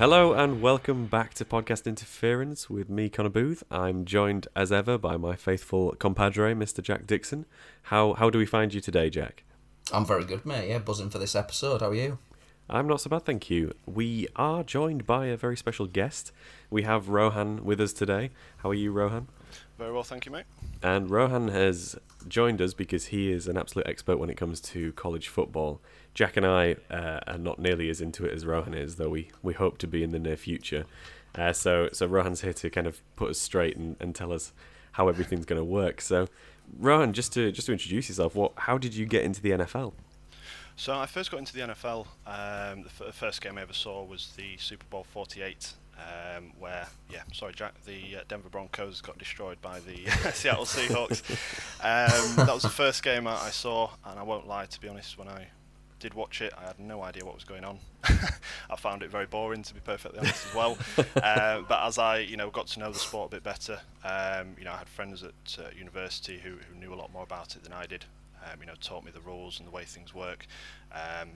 Hello and welcome back to Podcast Interference with me, Connor Booth. I'm joined as ever by my faithful compadre, Mr. Jack Dixon. How how do we find you today, Jack? I'm very good, mate. Yeah, buzzing for this episode. How are you? I'm not so bad, thank you. We are joined by a very special guest. We have Rohan with us today. How are you, Rohan? Very well, thank you, mate. And Rohan has joined us because he is an absolute expert when it comes to college football. Jack and I uh, are not nearly as into it as Rohan is, though we, we hope to be in the near future. Uh, so so Rohan's here to kind of put us straight and, and tell us how everything's going to work. So Rohan, just to just to introduce yourself, what how did you get into the NFL? So I first got into the NFL. Um, the, f- the first game I ever saw was the Super Bowl 48 um, where, yeah, sorry, Jack, the uh, Denver Broncos got destroyed by the Seattle Seahawks. Um, that was the first game I, I, saw, and I won't lie, to be honest, when I did watch it, I had no idea what was going on. I found it very boring, to be perfectly honest, as well. uh, but as I, you know, got to know the sport a bit better, um, you know, I had friends at uh, university who, who knew a lot more about it than I did. Um, you know, taught me the rules and the way things work. Um,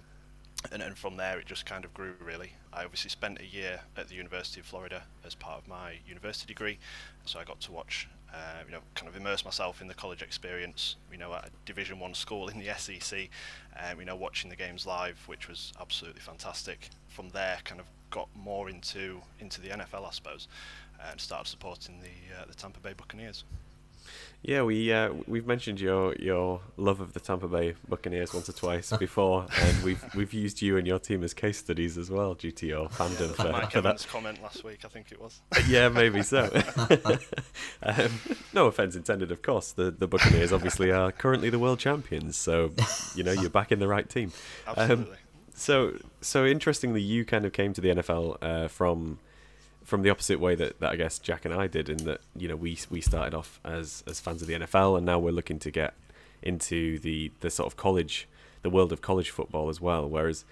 and, and from there it just kind of grew really. I obviously spent a year at the University of Florida as part of my university degree, so I got to watch, uh, you know, kind of immerse myself in the college experience. You know, at a Division One school in the SEC, um, you know, watching the games live, which was absolutely fantastic. From there, kind of got more into into the NFL, I suppose, and started supporting the uh, the Tampa Bay Buccaneers. Yeah, we uh, we've mentioned your your love of the Tampa Bay Buccaneers once or twice before, and we've we've used you and your team as case studies as well due to your fandom for, Mike for Evans that. comment last week, I think it was. yeah, maybe so. um, no offense intended, of course. The the Buccaneers obviously are currently the world champions, so you know you're back in the right team. Absolutely. Um, so so interestingly, you kind of came to the NFL uh, from from the opposite way that, that I guess Jack and I did, in that you know we we started off as as fans of the NFL, and now we're looking to get into the the sort of college, the world of college football as well. Whereas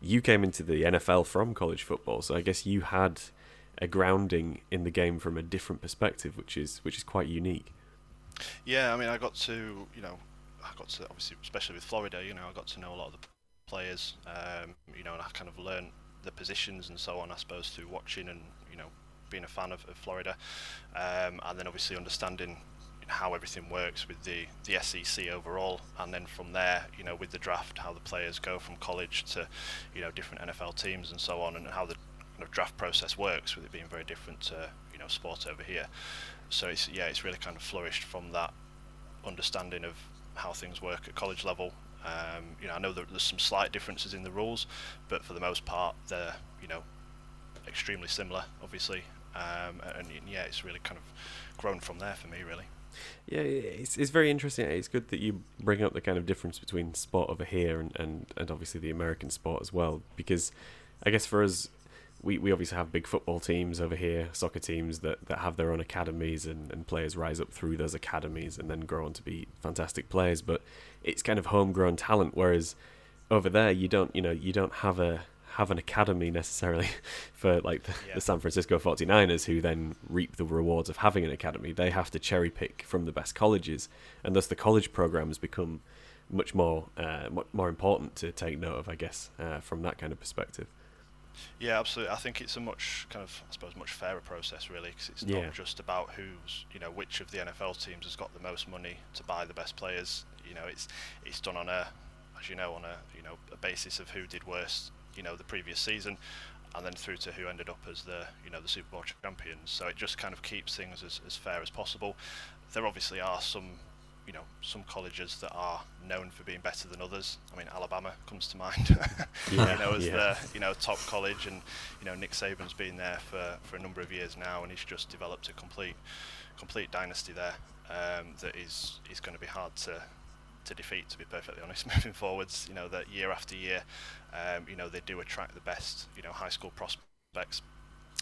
you came into the NFL from college football, so I guess you had a grounding in the game from a different perspective, which is which is quite unique. Yeah, I mean, I got to you know, I got to obviously, especially with Florida, you know, I got to know a lot of the players, um, you know, and I kind of learned the positions and so on, I suppose, through watching and being a fan of, of Florida, um, and then obviously understanding how everything works with the the SEC overall, and then from there, you know, with the draft, how the players go from college to, you know, different NFL teams and so on, and how the draft process works, with it being very different to you know sport over here. So it's yeah, it's really kind of flourished from that understanding of how things work at college level um, you know, I know there's some slight differences in the rules, but for the most part, they're you know extremely similar, obviously. Um, and, and yeah, it's really kind of grown from there for me, really. Yeah, it's it's very interesting. It's good that you bring up the kind of difference between sport over here and, and, and obviously the American sport as well, because I guess for us we, we obviously have big football teams over here, soccer teams that, that have their own academies and, and players rise up through those academies and then grow on to be fantastic players. But it's kind of homegrown talent, whereas over there you don't you know you don't have a have an academy necessarily for like the, yeah. the, San Francisco 49ers who then reap the rewards of having an academy. They have to cherry pick from the best colleges, and thus the college programs become much more uh, more important to take note of, I guess, uh, from that kind of perspective. Yeah, absolutely. I think it's a much kind of, I suppose, much fairer process really, because it's yeah. not just about who's, you know, which of the NFL teams has got the most money to buy the best players. You know, it's it's done on a, as you know, on a you know a basis of who did worse, you know, the previous season, and then through to who ended up as the you know the Super Bowl champions. So it just kind of keeps things as, as fair as possible. There obviously are some you know some colleges that are known for being better than others. I mean, Alabama comes to mind. yeah, you know, as yeah. the you know top college, and you know Nick Saban's been there for, for a number of years now, and he's just developed a complete complete dynasty there um, that is is going to be hard to to defeat. To be perfectly honest, moving forwards, you know that year after year, um, you know they do attract the best you know high school prospects.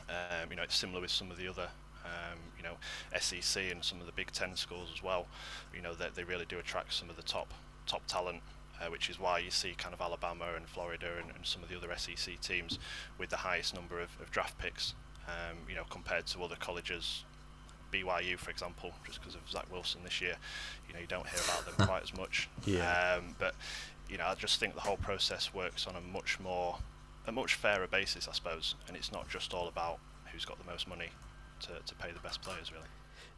Um, you know, it's similar with some of the other um, you know, SEC and some of the Big Ten schools as well. You know, that they really do attract some of the top top talent. Uh, which is why you see kind of Alabama and Florida and, and some of the other SEC teams with the highest number of, of draft picks, um, you know, compared to other colleges BYU, for example, just because of Zach Wilson this year, you know, you don't hear about them quite as much. Yeah. Um, but you know, I just think the whole process works on a much more a much fairer basis, I suppose, and it's not just all about who's got the most money to, to pay the best players, really.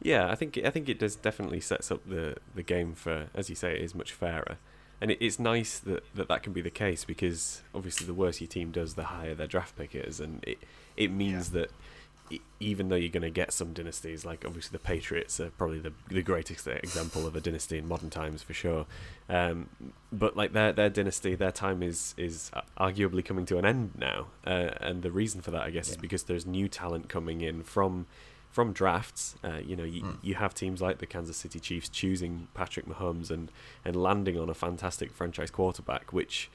Yeah, I think I think it does definitely sets up the the game for, as you say, it is much fairer, and it, it's nice that, that that can be the case because obviously the worse your team does, the higher their draft pick is, and it it means yeah. that even though you're going to get some dynasties, like obviously the Patriots are probably the the greatest example of a dynasty in modern times for sure. Um, but like their their dynasty, their time is is arguably coming to an end now, uh, and the reason for that, I guess, yeah. is because there's new talent coming in from from drafts. Uh, you know, you, mm. you have teams like the Kansas City Chiefs choosing Patrick Mahomes and and landing on a fantastic franchise quarterback, which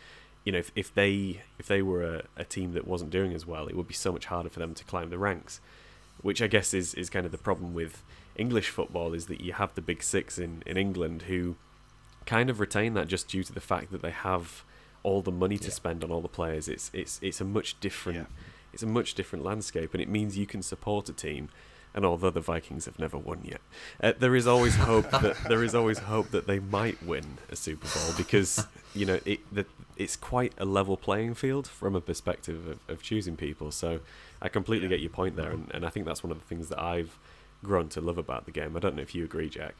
you know, if, if they if they were a, a team that wasn't doing as well, it would be so much harder for them to climb the ranks. Which I guess is, is kind of the problem with English football is that you have the big six in, in England who kind of retain that just due to the fact that they have all the money to yeah. spend on all the players. It's it's it's a much different yeah. it's a much different landscape, and it means you can support a team and although the Vikings have never won yet, uh, there is always hope that there is always hope that they might win a Super Bowl because you know it that it's quite a level playing field from a perspective of, of choosing people. So I completely get your point there, and, and I think that's one of the things that I've grown to love about the game. I don't know if you agree, Jack.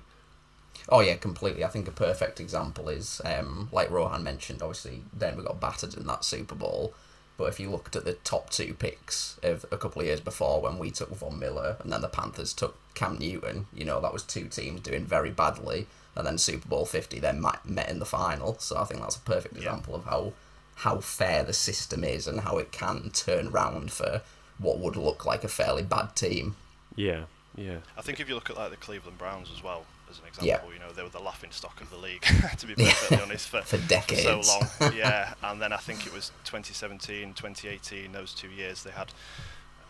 Oh yeah, completely. I think a perfect example is um, like Rohan mentioned. Obviously, then we got battered in that Super Bowl, but if you looked at the top two picks of a couple of years before when we took Von Miller and then the Panthers took Cam Newton, you know, that was two teams doing very badly. And then Super Bowl 50 then met in the final. So I think that's a perfect example yeah. of how how fair the system is and how it can turn round for what would look like a fairly bad team. Yeah, yeah. I think if you look at like the Cleveland Browns as well, as an example. Yeah. You know, they were the laughing stock of the league, to be perfectly honest, for, for decades. so long. Yeah, and then I think it was 2017, 2018, those two years they had.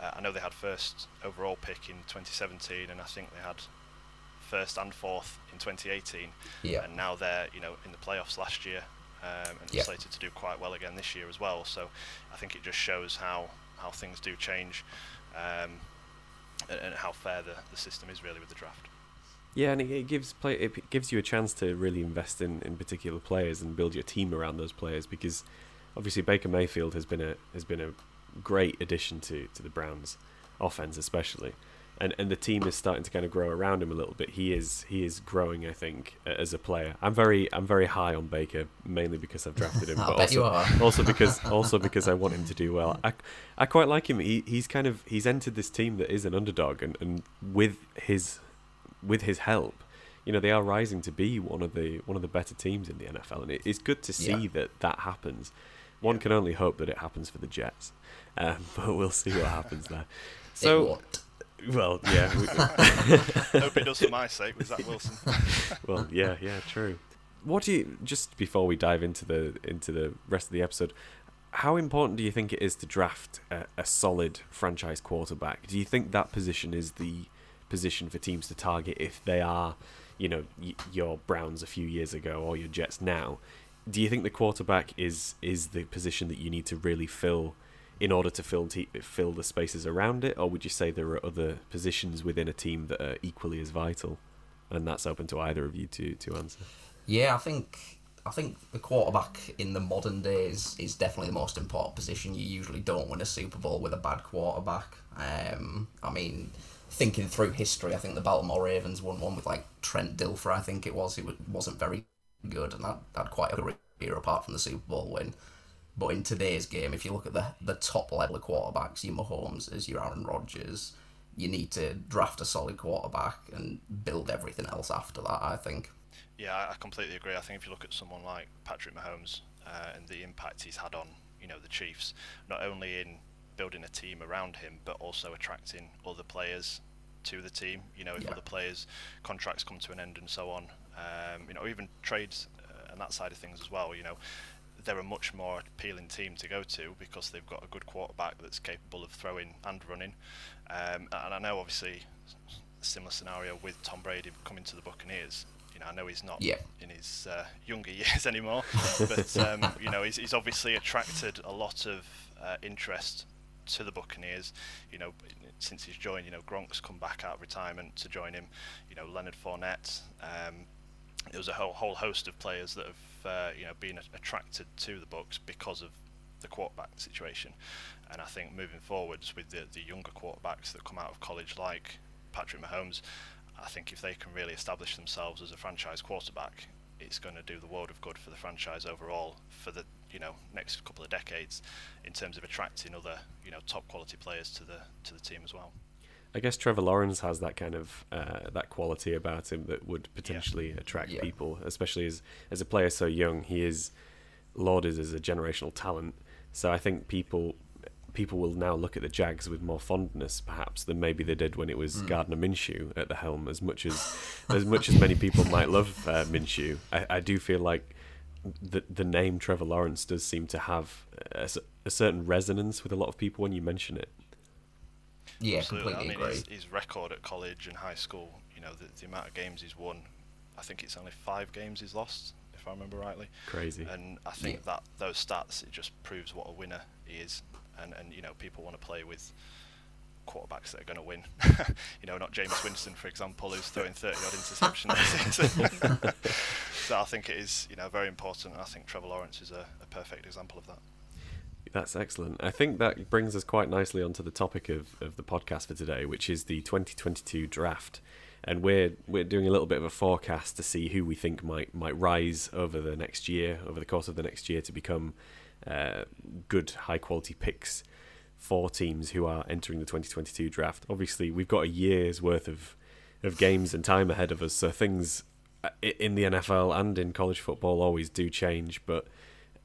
Uh, I know they had first overall pick in 2017, and I think they had first and fourth in 2018. Yeah. And now they're you know in the playoffs last year, um, and yeah. slated to do quite well again this year as well. So I think it just shows how how things do change. Um, and, and how fair the, the system is really with the draft. Yeah, and it, it, gives play it gives you a chance to really invest in, in particular players and build your team around those players because obviously Baker Mayfield has been a has been a great addition to, to the Browns offense especially. And and the team is starting to kind of grow around him a little bit. He is he is growing, I think, as a player. I'm very I'm very high on Baker mainly because I've drafted him, but also, also because also because I want him to do well. I I quite like him. He he's kind of he's entered this team that is an underdog and, and with his with his help, you know, they are rising to be one of the one of the better teams in the NFL, and it, it's good to see yeah. that that happens. One can only hope that it happens for the Jets, um, but we'll see what happens there. So, well, yeah. hope it does for my sake with Zach Wilson. well, yeah, yeah, true. What do you just before we dive into the into the rest of the episode? How important do you think it is to draft a, a solid franchise quarterback? Do you think that position is the position for teams to target if they are, you know, y- your Browns a few years ago or your Jets now. Do you think the quarterback is is the position that you need to really fill in order to fill te- fill the spaces around it, or would you say there are other positions within a team that are equally as vital? And that's open to either of you to to answer. Yeah, I think I think the quarterback in the modern days is definitely the most important position. You usually don't win a Super Bowl with a bad quarterback. Um, I mean, thinking through history, I think the Baltimore Ravens won one with like Trent Dilfer, I think it was. It wasn't very good, and that had quite a career apart from the Super Bowl win. But in today's game, if you look at the the top level of quarterbacks, your Mahomes, as your Aaron Rodgers, you need to draft a solid quarterback and build everything else after that. I think. Yeah, I completely agree. I think if you look at someone like Patrick Mahomes uh, and the impact he's had on you know the Chiefs, not only in building a team around him, but also attracting other players to the team. You know, if yeah. other players' contracts come to an end and so on, um, you know, even trades uh, and that side of things as well. You know, they're a much more appealing team to go to because they've got a good quarterback that's capable of throwing and running. Um, and I know, obviously, similar scenario with Tom Brady coming to the Buccaneers. You know, I know he's not yeah. in his uh, younger years anymore, but um, you know, he's, he's obviously attracted a lot of uh, interest to the Buccaneers. You know, since he's joined, you know, Gronk's come back out of retirement to join him. You know, Leonard Fournette. Um, there was a whole whole host of players that have uh, you know been attracted to the Bucs because of the quarterback situation. And I think moving forwards with the the younger quarterbacks that come out of college, like Patrick Mahomes, I think if they can really establish themselves as a franchise quarterback, it's going to do the world of good for the franchise overall for the you know next couple of decades in terms of attracting other you know top quality players to the to the team as well. I guess Trevor Lawrence has that kind of uh, that quality about him that would potentially yeah. attract yeah. people, especially as as a player so young. He is lauded as a generational talent. So I think people people will now look at the Jags with more fondness, perhaps, than maybe they did when it was mm. Gardner Minshew at the helm. As much as as much as many people might love uh, Minshew, I, I do feel like the the name Trevor Lawrence does seem to have a, a certain resonance with a lot of people when you mention it. Yeah, Absolutely. completely I mean, agree. His, his, record at college and high school, you know, the, the amount of games he's won, I think it's only five games he's lost, if I remember rightly. Crazy. And I think yeah. that those stats, it just proves what a winner he is. And, and you know, people want to play with quarterbacks that are going to win. you know, not James Winston, for example, who's throwing 30 odd interceptions so I think it is, you know, very important. And I think Trevor Lawrence is a, a perfect example of that. That's excellent. I think that brings us quite nicely onto the topic of, of the podcast for today, which is the 2022 draft. And we're we're doing a little bit of a forecast to see who we think might might rise over the next year, over the course of the next year, to become uh, good, high quality picks for teams who are entering the 2022 draft. Obviously, we've got a year's worth of of games and time ahead of us, so things uh, in the NFL and in college football always do change, but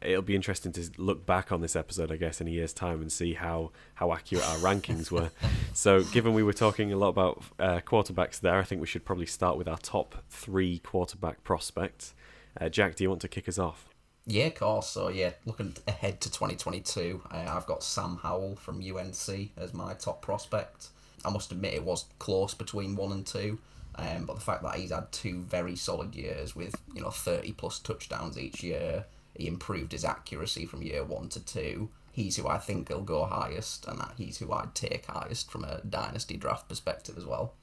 it'll be interesting to look back on this episode, I guess, in a year's time and see how, how accurate our rankings were. So, given we were talking a lot about uh, quarterbacks there, I think we should probably start with our top three quarterback prospects. Uh, Jack, do you want to kick us off? Yeah, of course. So, yeah, looking ahead to 2022, uh, I've got Sam Howell from UNC as my top prospect. I must admit it was close between one and two. Um, but the fact that he's had two very solid years with you know 30 plus touchdowns each year he improved his accuracy from year one to two. He's who I think will go highest, and he's who I'd take highest from a dynasty draft perspective as well.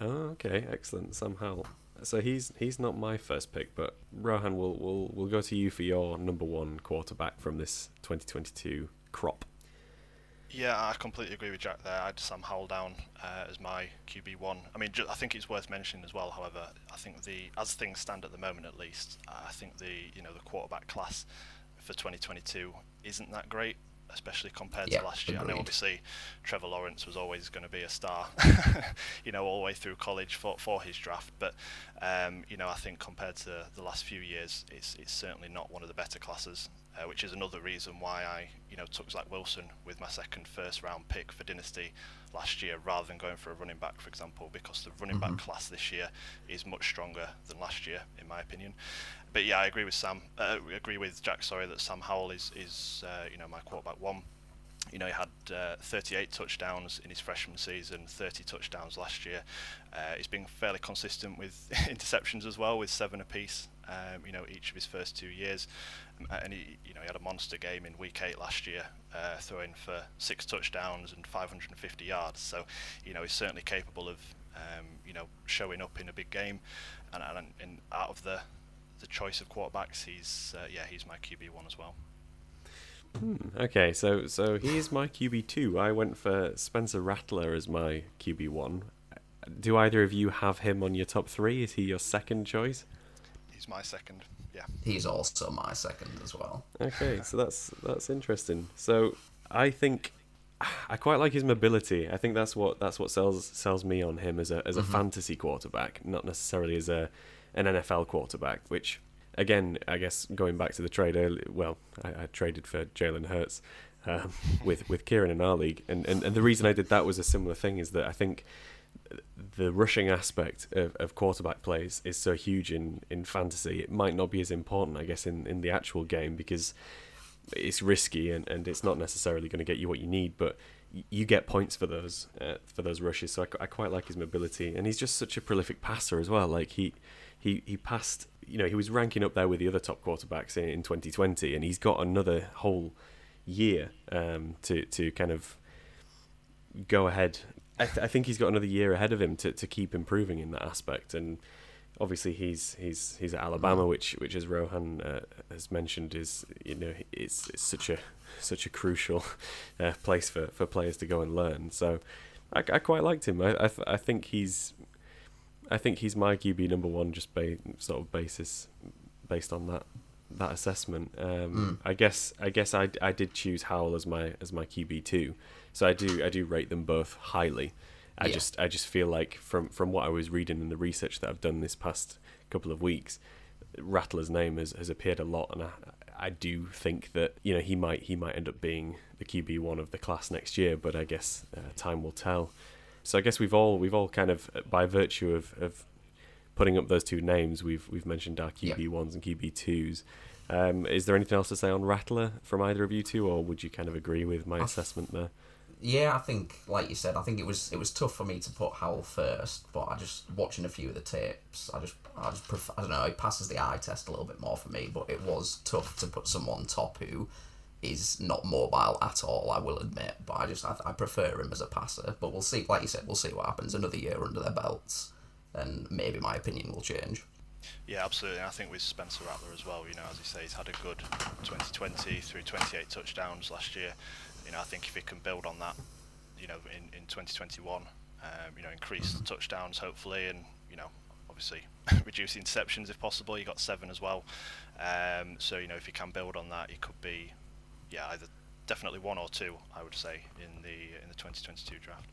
Oh, okay, excellent. Somehow, so he's he's not my first pick, but Rohan, we'll we'll we'll go to you for your number one quarterback from this 2022 crop. Yeah, I completely agree with Jack there. I had Sam Howell down uh, as my QB one. I mean, I think it's worth mentioning as well. However, I think the as things stand at the moment, at least, I think the you know the quarterback class for 2022 isn't that great especially compared yeah, to last year. Agreed. I know obviously Trevor Lawrence was always going to be a star, you know, all the way through college for, for his draft. But um, you know, I think compared to the last few years, it's it's certainly not one of the better classes. Uh, which is another reason why I, you know, took Zach Wilson with my second first round pick for Dynasty last year rather than going for a running back, for example, because the running mm-hmm. back class this year is much stronger than last year, in my opinion but yeah, I agree with Sam. Uh, agree with Jack. Sorry, that Sam Howell is is uh, you know my quarterback one. You know, he had uh, 38 touchdowns in his freshman season, 30 touchdowns last year. Uh, he's been fairly consistent with interceptions as well, with seven apiece. Um, you know, each of his first two years, and he, you know, he had a monster game in Week Eight last year, uh, throwing for six touchdowns and 550 yards. So, you know, he's certainly capable of, um, you know, showing up in a big game, and, and, and out of the the choice of quarterbacks, he's uh, yeah, he's my QB one as well. Hmm, okay, so so he's my QB two. I went for Spencer Rattler as my QB one. Do either of you have him on your top three? Is he your second choice? He's my second. Yeah. He's also my second as well. Okay, so that's that's interesting. So I think I quite like his mobility. I think that's what that's what sells sells me on him as a as a mm-hmm. fantasy quarterback, not necessarily as a an NFL quarterback, which again, I guess going back to the trade early, well, I, I traded for Jalen Hurts um, with with Kieran in our league, and, and and the reason I did that was a similar thing is that I think the rushing aspect of, of quarterback plays is so huge in, in fantasy. It might not be as important, I guess, in, in the actual game because it's risky and, and it's not necessarily going to get you what you need, but you get points for those uh, for those rushes. So I, I quite like his mobility, and he's just such a prolific passer as well. Like he he he passed. You know, he was ranking up there with the other top quarterbacks in, in 2020, and he's got another whole year um, to to kind of go ahead. I, th- I think he's got another year ahead of him to, to keep improving in that aspect, and obviously he's he's he's at Alabama, which which as Rohan uh, has mentioned is you know it's, it's such a such a crucial uh, place for, for players to go and learn. So I, I quite liked him. I I, th- I think he's I think he's my QB number one just ba- sort of basis based on that that assessment. Um, mm. I guess I guess I, I did choose Howell as my as my QB two, so I do I do rate them both highly. I yeah. just I just feel like from from what I was reading in the research that I've done this past couple of weeks, Rattler's name has, has appeared a lot, and I I do think that you know he might he might end up being the QB one of the class next year, but I guess uh, time will tell. So I guess we've all we've all kind of by virtue of, of putting up those two names, we've we've mentioned our QB ones and QB twos. Um, is there anything else to say on Rattler from either of you two, or would you kind of agree with my assessment there? Yeah, I think, like you said, I think it was it was tough for me to put Howell first, but I just watching a few of the tapes, I just I just prefer, I don't know, it passes the eye test a little bit more for me, but it was tough to put someone top who is not mobile at all. I will admit, but I just I, I prefer him as a passer. But we'll see, like you said, we'll see what happens. Another year under their belts, and maybe my opinion will change. Yeah, absolutely. And I think with Spencer Rattler as well, you know, as you say, he's had a good 2020 through 28 touchdowns last year you know, I think if he can build on that, you know, in, in 2021, um, you know, increase the touchdowns hopefully, and you know, obviously reduce interceptions if possible. He got seven as well. Um, so you know, if he can build on that, he could be, yeah, either definitely one or two, I would say, in the in the 2022 draft.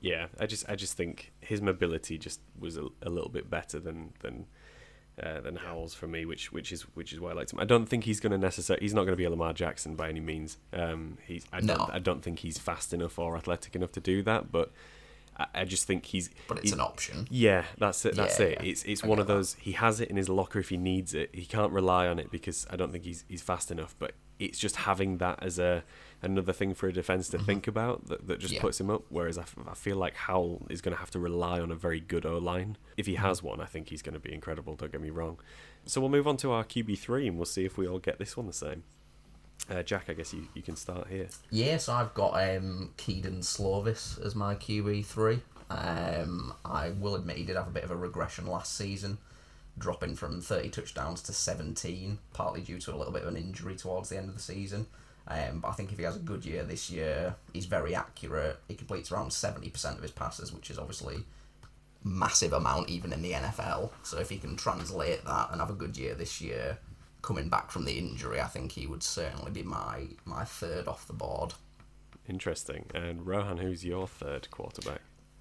Yeah, I just I just think his mobility just was a, a little bit better than than uh, than Howell's for me, which which is which is why I liked him. I don't think he's going to necessarily. He's not going to be a Lamar Jackson by any means. Um, he's I no. don't I don't think he's fast enough or athletic enough to do that. But I, I just think he's. But it's an option. Yeah, that's it. That's yeah, it. Yeah. It's it's I one of those. That. He has it in his locker if he needs it. He can't rely on it because I don't think he's he's fast enough. But it's just having that as a another thing for a defense to mm-hmm. think about that, that just yeah. puts him up. Whereas I, f- I feel like Howell is going to have to rely on a very good O line. If he mm-hmm. has one, I think he's going to be incredible. Don't get me wrong. So we'll move on to our QB three, and we'll see if we all get this one the same. Uh, Jack, I guess you, you can start here. Yeah, so I've got um, Kedon Slovis as my QB three. Um, I will admit he did have a bit of a regression last season, dropping from 30 touchdowns to 17, partly due to a little bit of an injury towards the end of the season. Um, but I think if he has a good year this year, he's very accurate. He completes around 70% of his passes, which is obviously massive amount even in the NFL. So if he can translate that and have a good year this year, coming back from the injury, I think he would certainly be my my third off the board. Interesting. And Rohan, who's your third quarterback?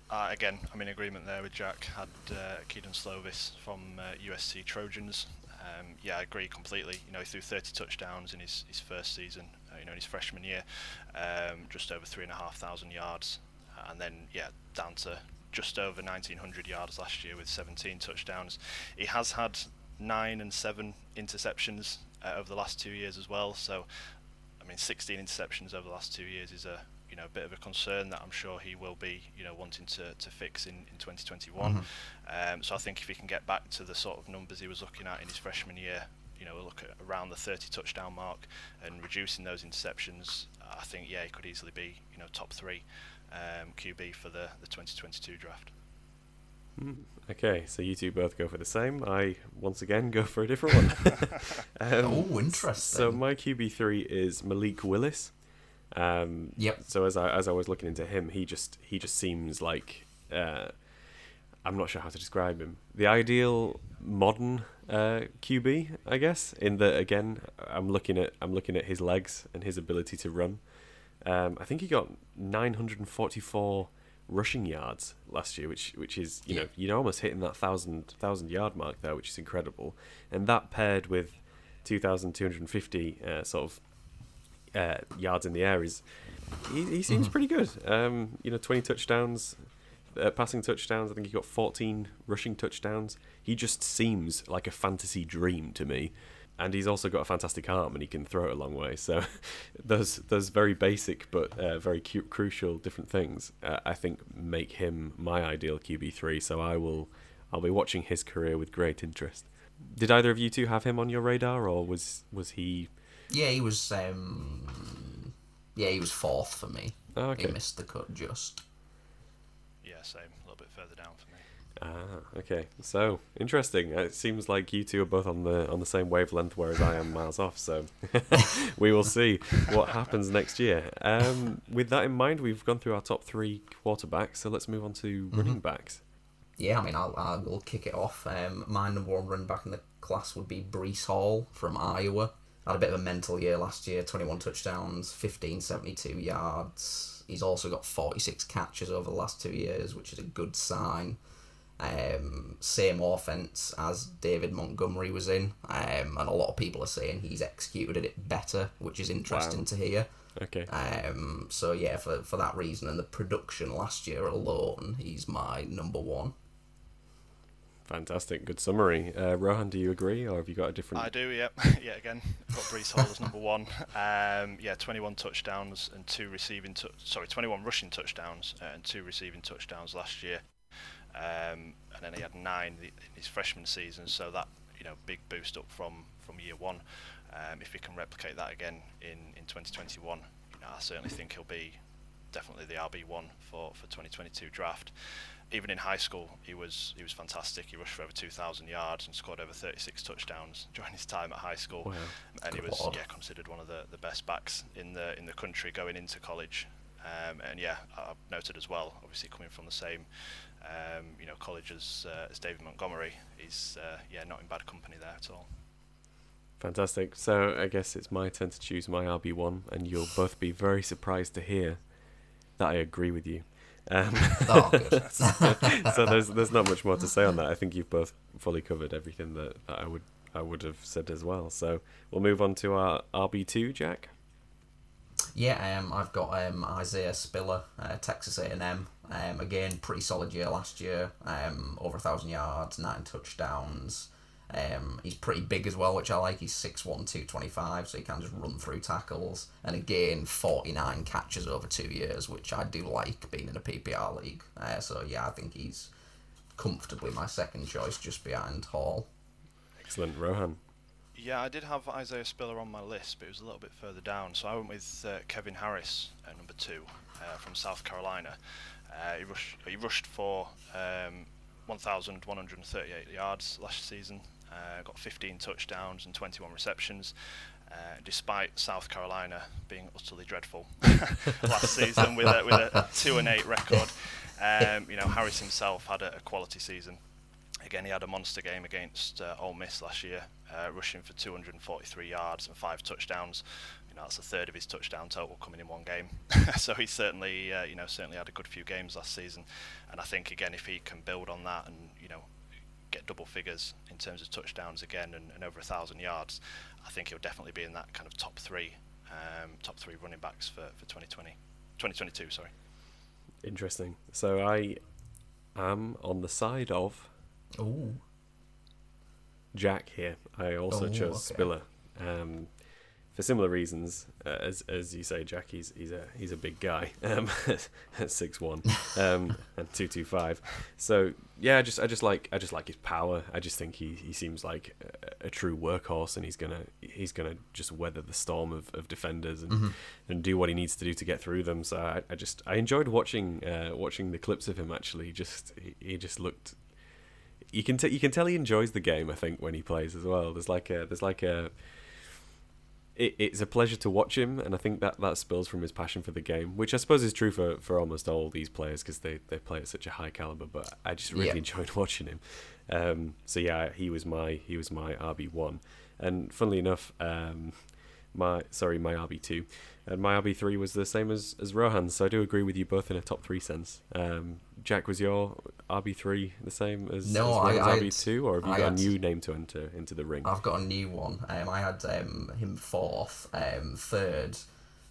Uh, again, I'm in agreement there with Jack. Had uh, Kedon Slovis from uh, USC Trojans. Um, yeah, I agree completely. You know, he threw 30 touchdowns in his, his first season. Uh, you know, in his freshman year, um, just over three and a half thousand yards, and then yeah, down to just over 1900 yards last year with 17 touchdowns. He has had nine and seven interceptions uh, over the last two years as well. So, I mean, 16 interceptions over the last two years is a you know a bit of a concern that I'm sure he will be you know wanting to, to fix in, in 2021. Mm-hmm. Um, so I think if he can get back to the sort of numbers he was looking at in his freshman year, you know, look at around the 30 touchdown mark and reducing those interceptions, I think yeah he could easily be you know top three um, QB for the, the 2022 draft. Hmm, okay, so you two both go for the same. I once again go for a different one. um, oh, interesting. So my QB three is Malik Willis. Um, yep. So as I as I was looking into him, he just he just seems like uh, I'm not sure how to describe him. The ideal modern uh, QB, I guess. In that again, I'm looking at I'm looking at his legs and his ability to run. Um, I think he got 944 rushing yards last year, which which is you know you're almost hitting that thousand thousand yard mark there, which is incredible. And that paired with 2,250 uh, sort of uh, yards in the air is he, he seems mm-hmm. pretty good. Um, you know, 20 touchdowns, uh, passing touchdowns. I think he got 14 rushing touchdowns. He just seems like a fantasy dream to me and he's also got a fantastic arm and he can throw it a long way. So those those very basic but uh, very cute, crucial different things uh, I think make him my ideal QB three. So I will I'll be watching his career with great interest. Did either of you two have him on your radar, or was was he? Yeah, he was. Um, yeah, he was fourth for me. Oh, okay. He missed the cut just. Yeah, same. A little bit further down for me. Ah, okay. So interesting. It seems like you two are both on the on the same wavelength, whereas I am miles off. So we will see what happens next year. Um, with that in mind, we've gone through our top three quarterbacks. So let's move on to Mm-hmm. running backs. Yeah, I mean, I'll, I will kick it off. Um, my number one running back in the class would be Breece Hall from Iowa. Had a bit of a mental year last year 21 touchdowns, 1572 yards. He's also got 46 catches over the last two years, which is a good sign. Um, same offense as David Montgomery was in, um, and a lot of people are saying he's executed it better, which is interesting Wow. to hear. Okay. Um, so yeah, for for that reason and the production last year alone, he's my number one. Fantastic. Good summary. Uh, Rohan, do you agree, or have you got a different? I do, yep. yeah, again, got Breece Hall as number one. Um, yeah, 21 touchdowns and two receiving, tou- sorry, 21 rushing touchdowns uh, and two receiving touchdowns last year. Um, and then he had nine in his freshman season, so that you know big boost up from from year one. Um, if he can replicate that again in, in 2021, you know, I certainly think he'll be definitely the RB one for, for 2022 draft. Even in high school, he was he was fantastic. He rushed for over 2,000 yards and scored over 36 touchdowns during his time at high school. Wow. And he was lord. yeah considered one of the, the best backs in the in the country going into college. Um, and yeah, I've noted as well. Obviously, coming from the same um, you know college as uh, as David Montgomery, he's uh, yeah not in bad company there at all. Fantastic. So I guess it's my turn to choose my RB one, and you'll both be very surprised to hear that I agree with you. Um, Oh, so there's there's not much more to say on that. I think you've both fully covered everything that, that I would I would have said as well. So we'll move on to our RB two, Jack. Yeah, um, I've got um, Isaiah Spiller, uh, Texas A&M. Um, again, pretty solid year last year. Um, over a thousand yards, nine touchdowns. Um, he's pretty big as well, which I like. He's 6'1", 225, so he can just run through tackles. And again, 49 catches over two years, which I do like being in a PPR league. Uh, so yeah, I think he's comfortably my second choice, just behind Hall. Excellent, Rohan. Yeah, I did have Isaiah Spiller on my list, but it was a little bit further down. So I went with uh, Kevin Harris at number two uh, from South Carolina. Uh, he, rushed, he rushed for um, 1,138 yards last season, uh, got 15 touchdowns and 21 receptions. Uh, despite South Carolina being utterly dreadful last season with a, with a two and eight record, um, you know Harris himself had a, a quality season. Again, he had a monster game against uh, Ole Miss last year, uh, rushing for 243 yards and five touchdowns. You know, that's a third of his touchdown total coming in one game. so he certainly, uh, you know, certainly had a good few games last season. And I think again, if he can build on that and you know, get double figures in terms of touchdowns again and, and over a thousand yards, I think he'll definitely be in that kind of top three, um, top three running backs for, for 2020, 2022. Sorry. Interesting. So I am on the side of Ooh. Jack here. I also Oh, chose okay. Spiller. Um, for similar reasons, uh, as as you say, Jack, he's he's a he's a big guy, um, at six one, um, and two two five. So yeah, I just I just like I just like his power. I just think he, he seems like a, a true workhorse, and he's gonna he's gonna just weather the storm of, of defenders and and do what he needs to do to get through them. So I, I just I enjoyed watching uh, watching the clips of him. Actually, just he, he just looked you can t- you can tell he enjoys the game. I think when he plays as well. There's like a there's like a it, it's a pleasure to watch him, and I think that that spills from his passion for the game, which I suppose is true for, for almost all these players because they, they play at such a high caliber. But I just really Yeah. enjoyed watching him. Um, so yeah, he was my he was my RB one, and funnily enough, um, my sorry my RB two, and my RB three was the same as as Rohan's. So I do agree with you both in a top three sense. Um, Jack, was your RB three the same as, No, as I, RB two, or have you I got had- a new name to enter into the ring? I've got a new one. Um, I had um, him fourth, um, third.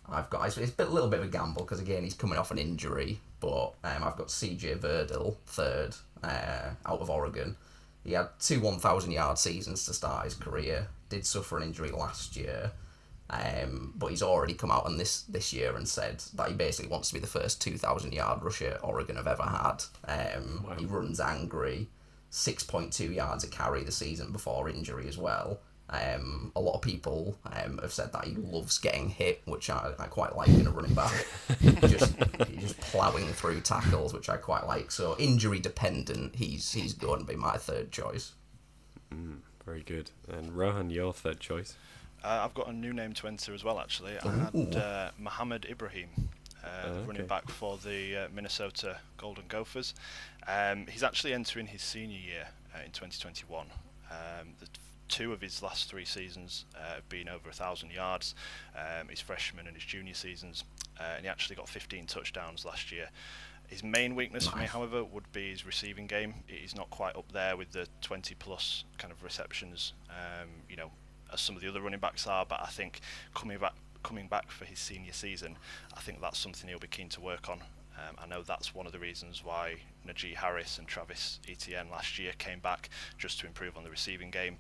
I've got it's, it's a little bit of a gamble because again he's coming off an injury, but um, I've got C.J. Verdell third uh, out of Oregon. He had two one thousand yard seasons to start his career. Did suffer an injury last year, um, but he's already come out on this this year and said that he basically wants to be the first two thousand yard rusher Oregon have ever had. Um, Wow. He runs angry. 6.2 yards a carry the season before injury as well. Um, a lot of people um, have said that he loves getting hit, which I, I quite like in a running back. just just ploughing through tackles, which I quite like. So injury dependent, he's he's going to be my third choice. Mm, very good. And Rohan, your third choice. Uh, I've got a new name to enter as well. Actually, I had uh, Mohamed Ibrahim. Uh, okay. running back for the uh, Minnesota Golden Gophers. Um, he's actually entering his senior year uh, in 2021. Um, the two of his last three seasons uh, have been over a thousand yards. Um, his freshman and his junior seasons, uh, and he actually got 15 touchdowns last year. His main weakness for me, however, would be his receiving game. He's not quite up there with the 20 plus kind of receptions, um, you know, as some of the other running backs are. But I think coming back, coming back for his senior season, I think that's something he'll be keen to work on. Um, I know that's one of the reasons why Najee Harris and Travis Etienne last year came back just to improve on the receiving game,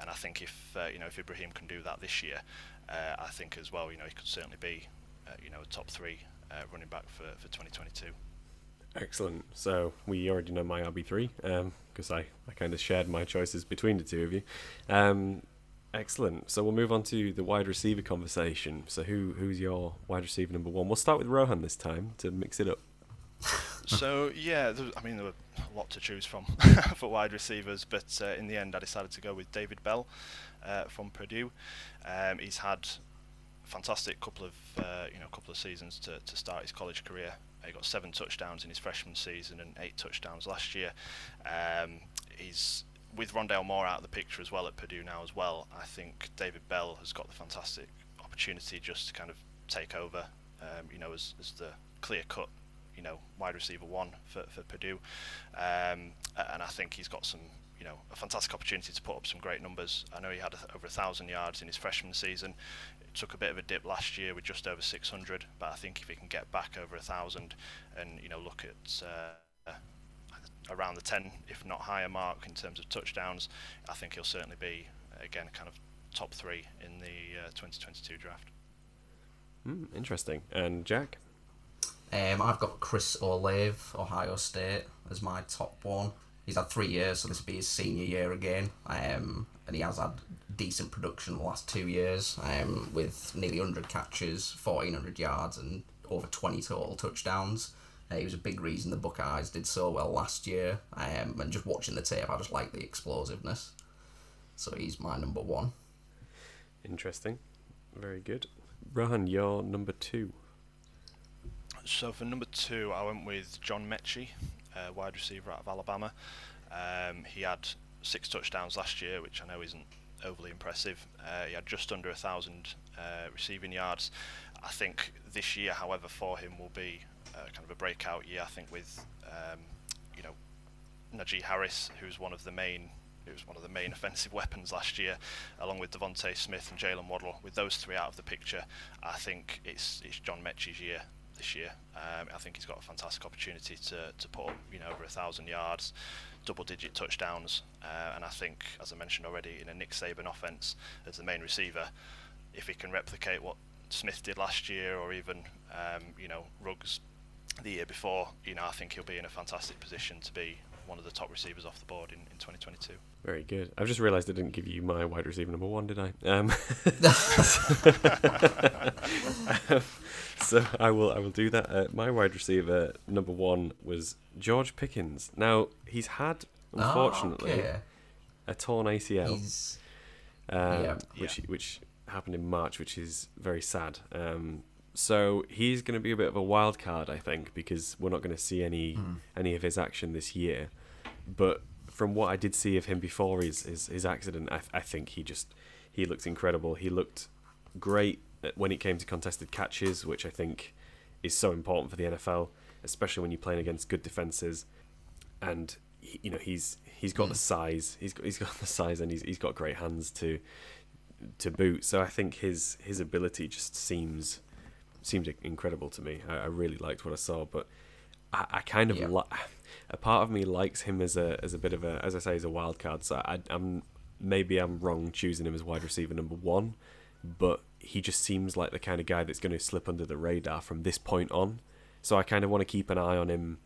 and I think if uh, you know if Ibrahim can do that this year, uh, I think as well you know he could certainly be uh, you know a top three running back for, for 2022. Excellent. So we already know my RB3 because um, I, I kind of shared my choices between the two of you. Um, excellent. So we'll move on to the wide receiver conversation. So who who's your wide receiver number one? We'll start with Rohan this time to mix it up. so yeah, I mean there were a lot to choose from for wide receivers, but uh, in the end I decided to go with David Bell uh, from Purdue. Um, he's had a fantastic couple of uh, you know couple of seasons to, to start his college career. He got seven touchdowns in his freshman season and eight touchdowns last year. Um, he's with Rondale Moore out of the picture as well at Purdue now as well. I think David Bell has got the fantastic opportunity just to kind of take over. Um, you know, as, as the clear cut you know wide receiver one for, for Purdue, um, and I think he's got some you know a fantastic opportunity to put up some great numbers. I know he had a, over a thousand yards in his freshman season. It took a bit of a dip last year with just over 600, but I think if he can get back over a thousand and you know look at uh, around the 10, if not higher mark in terms of touchdowns, I think he'll certainly be again kind of top three in the uh, 2022 draft. Mm, interesting. And Jack. Um, I've got Chris Olave, Ohio State, as my top one. He's had three years, so this will be his senior year again. Um, and he has had decent production the last two years, um, with nearly 100 catches, 1,400 yards, and over 20 total touchdowns. Uh, he was a big reason the Buckeyes did so well last year. Um, and just watching the tape, I just like the explosiveness. So he's my number one. Interesting. Very good. Rohan, you're number two. So for number two, I went with John Metchie, uh, wide receiver out of Alabama. Um, he had six touchdowns last year, which I know isn't overly impressive. Uh, he had just under a thousand uh, receiving yards. I think this year, however, for him will be uh, kind of a breakout year. I think with um, you know Najee Harris, who's one of the main who was one of the main offensive weapons last year, along with DeVonta Smith and Jaylen Waddle. With those three out of the picture, I think it's it's John Metchie's year this year. Um, I think he's got a fantastic opportunity to, to put you know, over a thousand yards, double-digit touchdowns, uh, and I think, as I mentioned already, in a Nick Saban offense as the main receiver, if he can replicate what Smith did last year, or even, um, you know, Ruggs the year before, you know, I think he'll be in a fantastic position to be one of the top receivers off the board in, in 2022. Very good. I've just realised I didn't give you my wide receiver number one, did I? Um, so I will I will do that. Uh, my wide receiver number one was George Pickens. Now he's had unfortunately oh, okay. a torn ACL, um, yeah. which yeah. which happened in March, which is very sad. Um, so he's going to be a bit of a wild card, I think, because we're not going to see any mm. any of his action this year. But from what I did see of him before his his, his accident, I, I think he just he looked incredible. He looked great when it came to contested catches, which I think is so important for the NFL, especially when you're playing against good defenses. And you know he's he's got mm. the size, he's got he's got the size, and he's he's got great hands to to boot. So I think his his ability just seems seemed incredible to me. I, I really liked what I saw, but I, I kind of yeah. li- a part of me likes him as a as a bit of a as I say as a wild card. So I, I'm maybe I'm wrong choosing him as wide receiver number one, but he just seems like the kind of guy that's going to slip under the radar from this point on. So I kind of want to keep an eye on him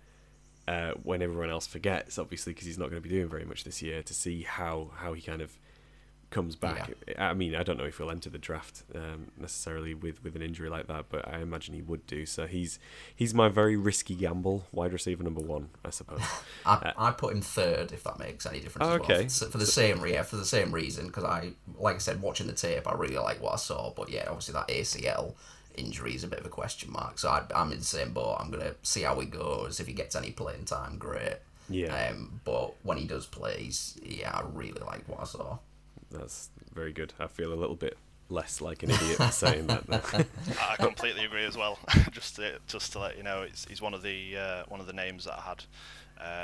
uh, when everyone else forgets, obviously, because he's not going to be doing very much this year. To see how how he kind of comes back. Yeah. I mean, I don't know if he'll enter the draft um, necessarily with, with an injury like that, but I imagine he would do. So he's he's my very risky gamble, wide receiver number one, I suppose. I, uh, I put him third, if that makes any difference. Oh, okay. Well. For, the same yeah, for the same reason, because I, like I said, watching the tape, I really like what I saw. But yeah, obviously that ACL injury is a bit of a question mark. So I, am in the same boat. I'm gonna see how he goes. If he gets any playing time, great. Yeah. Um, but when he does play, he's, yeah, I really like what I saw. That's very good. I feel a little bit less like an idiot saying that. I completely agree as well. just to, just to let you know, it's, he's one of the uh, one of the names that I had,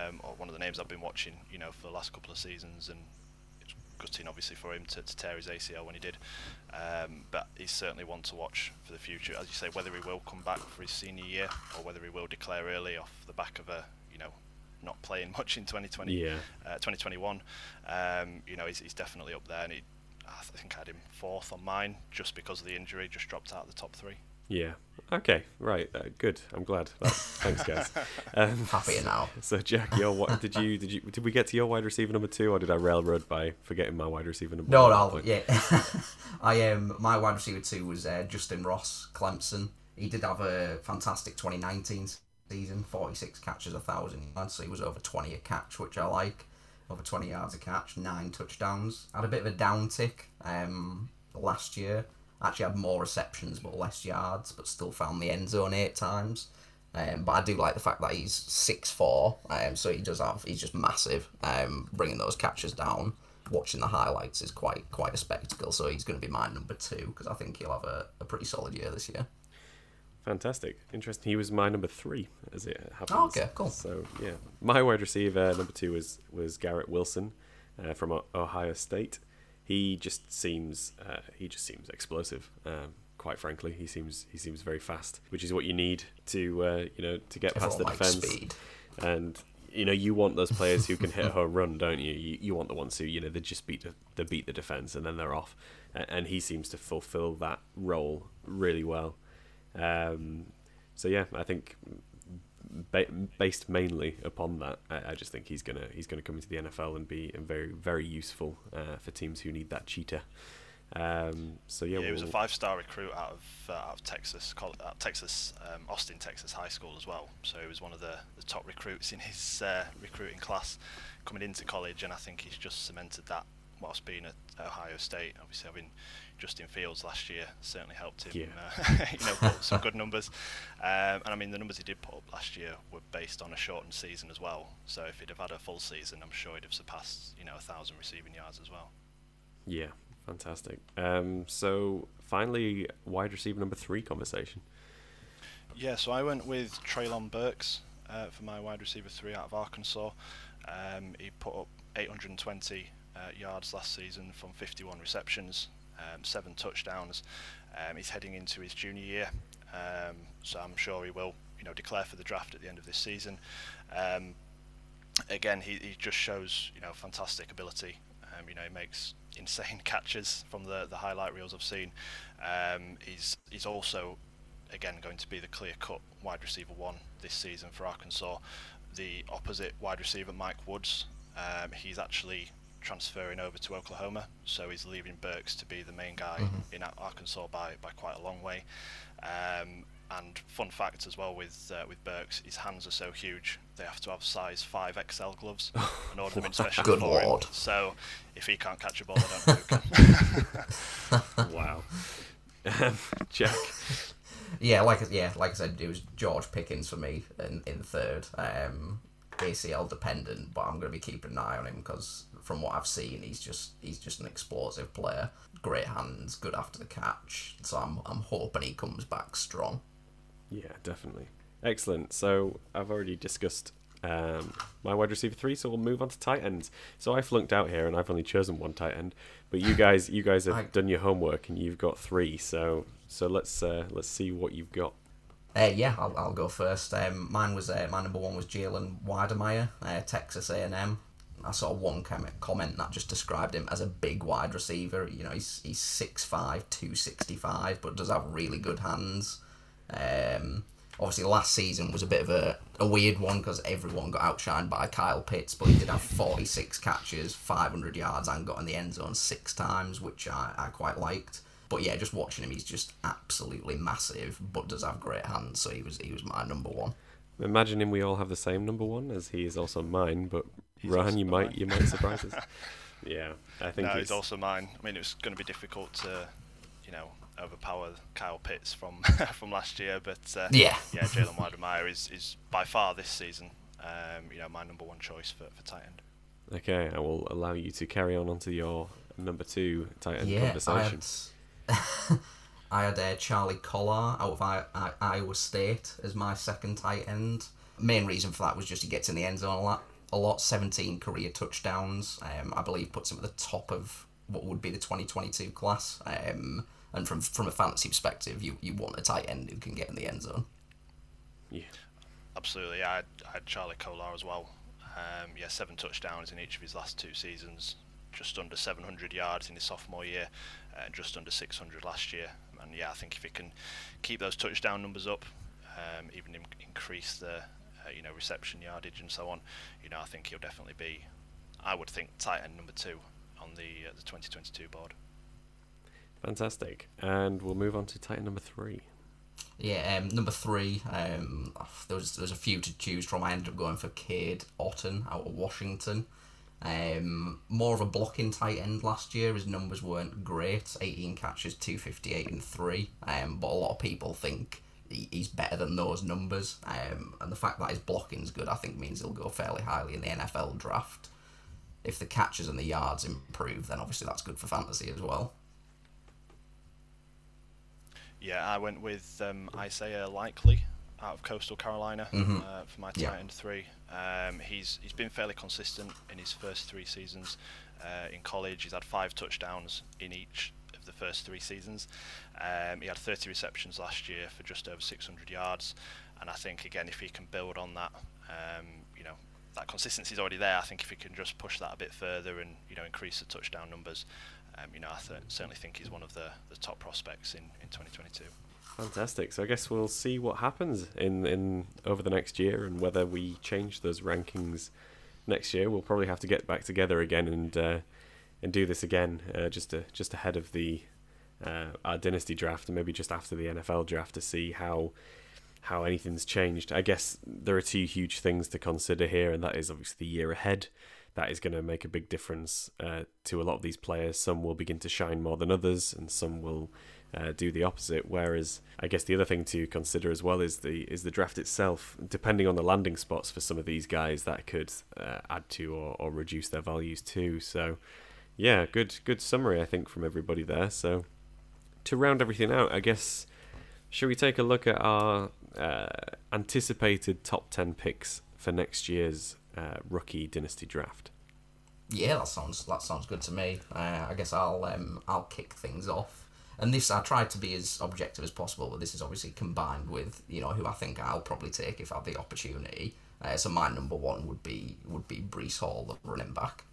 um, or one of the names I've been watching, you know, for the last couple of seasons, and it's gutting obviously for him to, to tear his ACL when he did. Um, but he's certainly one to watch for the future. As you say, whether he will come back for his senior year or whether he will declare early off the back of a you know not playing much in 2020, yeah. uh, 2021. Um, you know, he's, he's definitely up there, and he, I think I had him fourth on mine just because of the injury, just dropped out of the top three. Yeah. Okay. Right. Uh, good. I'm glad. thanks, guys. Um, Happier now. So, Jack, your what did you did you did we get to your wide receiver number two, or did I railroad by forgetting my wide receiver number? No, no. Yeah. I um my wide receiver two was uh, Justin Ross, Clemson. He did have a fantastic 2019 season, 46 catches, a thousand yards, so he was over 20 a catch, which I like. Over 20 yards a catch, nine touchdowns. Had a bit of a downtick um, last year. Actually had more receptions but less yards, but still found the end zone eight times. Um, but I do like the fact that he's six four, um, so he does have he's just massive. Um, bringing those catches down, watching the highlights is quite quite a spectacle. So he's going to be my number two because I think he'll have a, a pretty solid year this year. Fantastic. Interesting. He was my number three, as it happens. Oh, okay, cool. So, yeah. My wide receiver, number two, was, was Garrett Wilson uh, from Ohio State. He just seems uh, he just seems explosive. Um, quite frankly, he seems he seems very fast, which is what you need to uh, you know to get Everyone past the defense. Speed. And you know you want those players who can hit a run, don't you? you? You want the ones who you know they just beat the, they beat the defense and then they're off. And he seems to fulfill that role really well. Um, so yeah, I think ba- based mainly upon that, I, I, just think he's gonna he's gonna come into the NFL and be very very useful uh, for teams who need that cheetah. Um, so yeah, yeah he was a five-star recruit out of uh, out of Texas, uh, Texas um, Austin, Texas high school as well. So he was one of the, the top recruits in his uh, recruiting class coming into college, and I think he's just cemented that whilst being at Ohio State. Obviously, having Justin Fields last year certainly helped him, yeah. uh, you know, put some good numbers. Um, and I mean, the numbers he did put up last year were based on a shortened season as well. So if he'd have had a full season, I'm sure he'd have surpassed, you know, a thousand receiving yards as well. Yeah, fantastic. Um, so finally, wide receiver number three conversation. Yeah, so I went with Treylon Burks uh, for my wide receiver three out of Arkansas. Um, he put up 820 uh, yards last season from 51 receptions um, seven touchdowns. Um, he's heading into his junior year, um, so I'm sure he will, you know, declare for the draft at the end of this season. Um, again, he, he just shows, you know, fantastic ability. Um, you know, he makes insane catches from the, the highlight reels I've seen. Um, he's he's also, again, going to be the clear-cut wide receiver one this season for Arkansas. The opposite wide receiver, Mike Woods, he's actually transferring over to Oklahoma, so he's leaving Burks to be the main guy mm-hmm. in Arkansas by, by quite a long way. Um, and fun fact as well with uh, with Burks, his hands are so huge they have to have size five XL gloves and order them in special Good for Lord. him. So if he can't catch a ball, I don't know who can. wow, Jack. Yeah, like yeah, like I said, it was George Pickens for me in in third. Um, ACL dependent, but I'm going to be keeping an eye on him because from what I've seen, he's just he's just an explosive player. Great hands, good after the catch. So I'm I'm hoping he comes back strong. Yeah, definitely. Excellent. So I've already discussed um, my wide receiver three, so we'll move on to tight ends. So I flunked out here, and I've only chosen one tight end. But you guys, you guys have I, done your homework, and you've got three. So so let's uh, let's see what you've got. Uh, yeah, I'll, I'll go first. Um, mine was uh, my number one was Jalen Wydermyer, uh, Texas A&M. I saw one comment that just described him as a big wide receiver. You know, he's he's 6'5", 265, but does have really good hands. Um, Obviously, last season was a bit of a, a weird one because everyone got outshined by Kyle Pitts, but he did have 46 catches, 500 yards, and got in the end zone six times, which I, I quite liked. But yeah, just watching him, he's just absolutely massive, but does have great hands. So he was he was my number one. Imagining we all have the same number one, as he is also mine. But Rohan, you might you might surprise us. Yeah, I think no, he's also mine. I mean, it's going to be difficult to, you know, overpower Kyle Pitts from from last year, but uh, yeah, yeah, Jalen Wydermyer is is by far this season, um, you know, my number one choice for for tight end. Okay, I will allow you to carry on onto your number two tight end yeah, conversation. I had, I had uh, Charlie Kolar out of I, I, Iowa State as my second tight end. Main reason for that was just he gets in the end zone a lot. A lot, 17 career touchdowns. Um, I believe puts him at the top of what would be the 2022 class. Um, and from from a fantasy perspective, you, you want a tight end who can get in the end zone. Yeah, absolutely. I had, I had Charlie Kolar as well. Um, yeah, seven touchdowns in each of his last two seasons. Just under 700 yards in his sophomore year, and just under 600 last year. And yeah, I think if he can keep those touchdown numbers up, um, even in, increase the uh, you know reception yardage and so on, you know I think he'll definitely be, I would think, tight end number two on the uh, the 2022 board. Fantastic. And we'll move on to Titan number three. Yeah, um, number three, um, there, was, there was a few to choose from. I ended up going for Cade Otton out of Washington. Um, more of a blocking tight end last year. His numbers weren't great 18 catches, 258 and 3. Um, but a lot of people think he, he's better than those numbers. Um, and the fact that his blocking's good, I think, means he'll go fairly highly in the NFL draft. If the catches and the yards improve, then obviously that's good for fantasy as well. Yeah, I went with um, Isaiah Likely out of Coastal Carolina mm-hmm. uh, for my tight yeah. end three. Um, he's he's been fairly consistent in his first three seasons uh, in college. He's had five touchdowns in each the first three seasons. Um, he had 30 receptions last year for just over 600 yards, and I think again if he can build on that, um, you know. That consistency is already there. I think if he can just push that a bit further and you know increase the touchdown numbers, um, you know, I th- certainly think he's one of the, the top prospects in, in 2022. Fantastic. So I guess we'll see what happens in, in over the next year and whether we change those rankings next year. We'll probably have to get back together again and uh, and do this again uh, just to, just ahead of the uh, our dynasty draft and maybe just after the NFL draft to see how how anything's changed. I guess there are two huge things to consider here, and that is obviously the year ahead that is going to make a big difference uh, to a lot of these players. Some will begin to shine more than others, and some will uh, do the opposite. Whereas, I guess the other thing to consider as well is the is the draft itself. Depending on the landing spots for some of these guys, that could uh, add to or, or reduce their values too. So, yeah, good good summary I think from everybody there. So, to round everything out, I guess should we take a look at our uh, anticipated top ten picks for next year's uh, rookie dynasty draft. Yeah, that sounds that sounds good to me. Uh, I guess I'll um, I'll kick things off. And this I tried to be as objective as possible, but this is obviously combined with you know who I think I'll probably take if I have the opportunity. Uh, so my number one would be would be Breece Hall, the running back.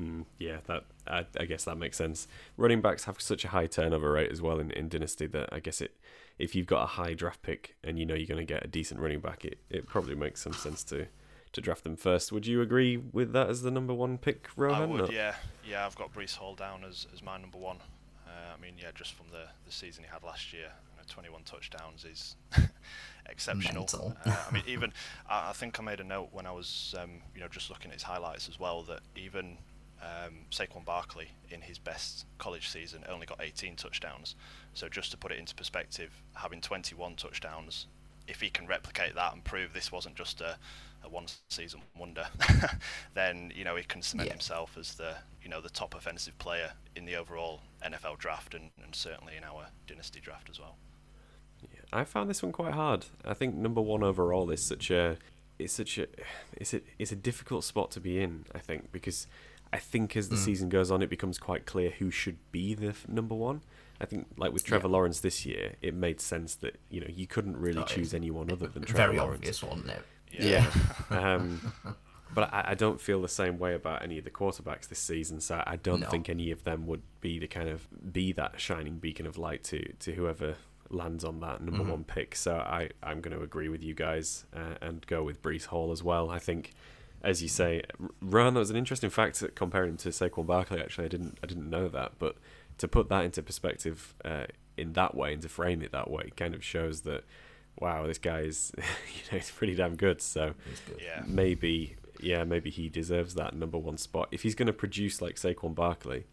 Mm, yeah, that I, I, guess that makes sense. Running backs have such a high turnover rate as well in, in Dynasty that I guess it if you've got a high draft pick and you know you're going to get a decent running back, it, it probably makes some sense to to draft them first. Would you agree with that as the number one pick, Rohan? I would, yeah. Yeah, I've got Breece Hall down as, as my number one. Uh, I mean, yeah, just from the, the season he had last year, you know, 21 touchdowns is exceptional. Uh, I mean, even I, I, think I made a note when I was, um, you know, just looking at his highlights as well that even um, Saquon Barkley in his best college season only got 18 touchdowns. So just to put it into perspective, having 21 touchdowns, if he can replicate that and prove this wasn't just a a one season wonder, then you know he can cement yeah. himself as the you know the top offensive player in the overall NFL draft and, and certainly in our dynasty draft as well. Yeah, I found this one quite hard. I think number one overall is such a it's such a it's a it's a difficult spot to be in. I think because I think as the mm. season goes on, it becomes quite clear who should be the f- number one. I think, like with Trevor yeah. Lawrence this year, it made sense that you know you couldn't really choose anyone other than Trevor very Lawrence. obvious, it? Yeah. yeah. um, but I, I, don't feel the same way about any of the quarterbacks this season. So I don't no. think any of them would be the kind of be that shining beacon of light to to whoever lands on that number Mhm. one pick. So I I'm going to agree with you guys uh, and go with Breece Hall as well. I think. As you say, R- Rohan, that was an interesting fact comparing him to Saquon Barkley. Actually, I didn't I didn't know that, but to put that into perspective uh, in that way and to frame it that way kind of shows that wow, this guy is you know he's pretty damn good. So good. Yeah. maybe yeah, maybe he deserves that number one spot. If he's going to produce like Saquon Barkley,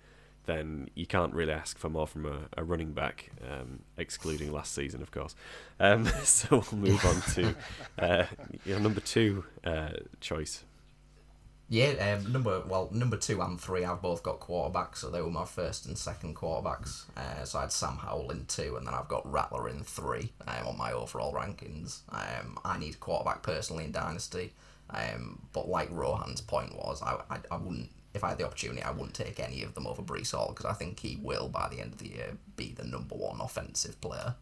then you can't really ask for more from a, a running back, um, excluding last season, of course. Um, so we'll move on to uh, your number two uh, choice. Yeah, um, number well, number two and three, I've both got quarterbacks, so they were my first and second quarterbacks. Uh, so I had Sam Howell in two, and then I've got Rattler in three um, on my overall rankings. Um, I need quarterback personally in Dynasty, um, but like Rohan's point was, I, I, I wouldn't, if I had the opportunity, I wouldn't take any of them over Breece Hall because I think he will, by the end of the year, be the number one offensive player.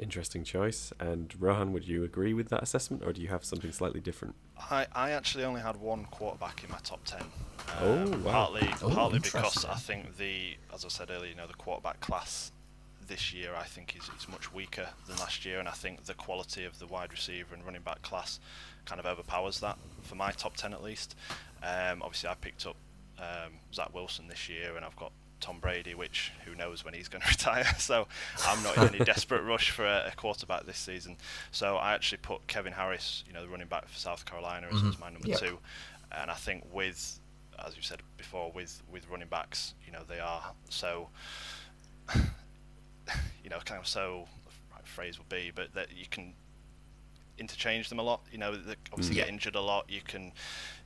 Interesting choice. And Rohan, would you agree with that assessment, or do you have something slightly different? I, I actually only had one quarterback in my top ten. Oh, Um, wow. Partly Oh, partly because. I think the as I said earlier, you know, the quarterback class this year I think is, is much weaker than last year, and I think the quality of the wide receiver and running back class kind of overpowers that for my top ten at least. Um, obviously, I picked up um, Zach Wilson this year, and I've got Tom Brady, which who knows when he's going to retire. So I'm not in any desperate rush for a, a quarterback this season. So I actually put Kevin Harris, you know, the running back for South Carolina, as, Mhm. as my number Yep. two. And I think with, as you said before, with with running backs, you know, they are so, you know, kind of so. Right phrase would be, but that you can interchange them a lot. You know, they obviously Yeah. get injured a lot. You can,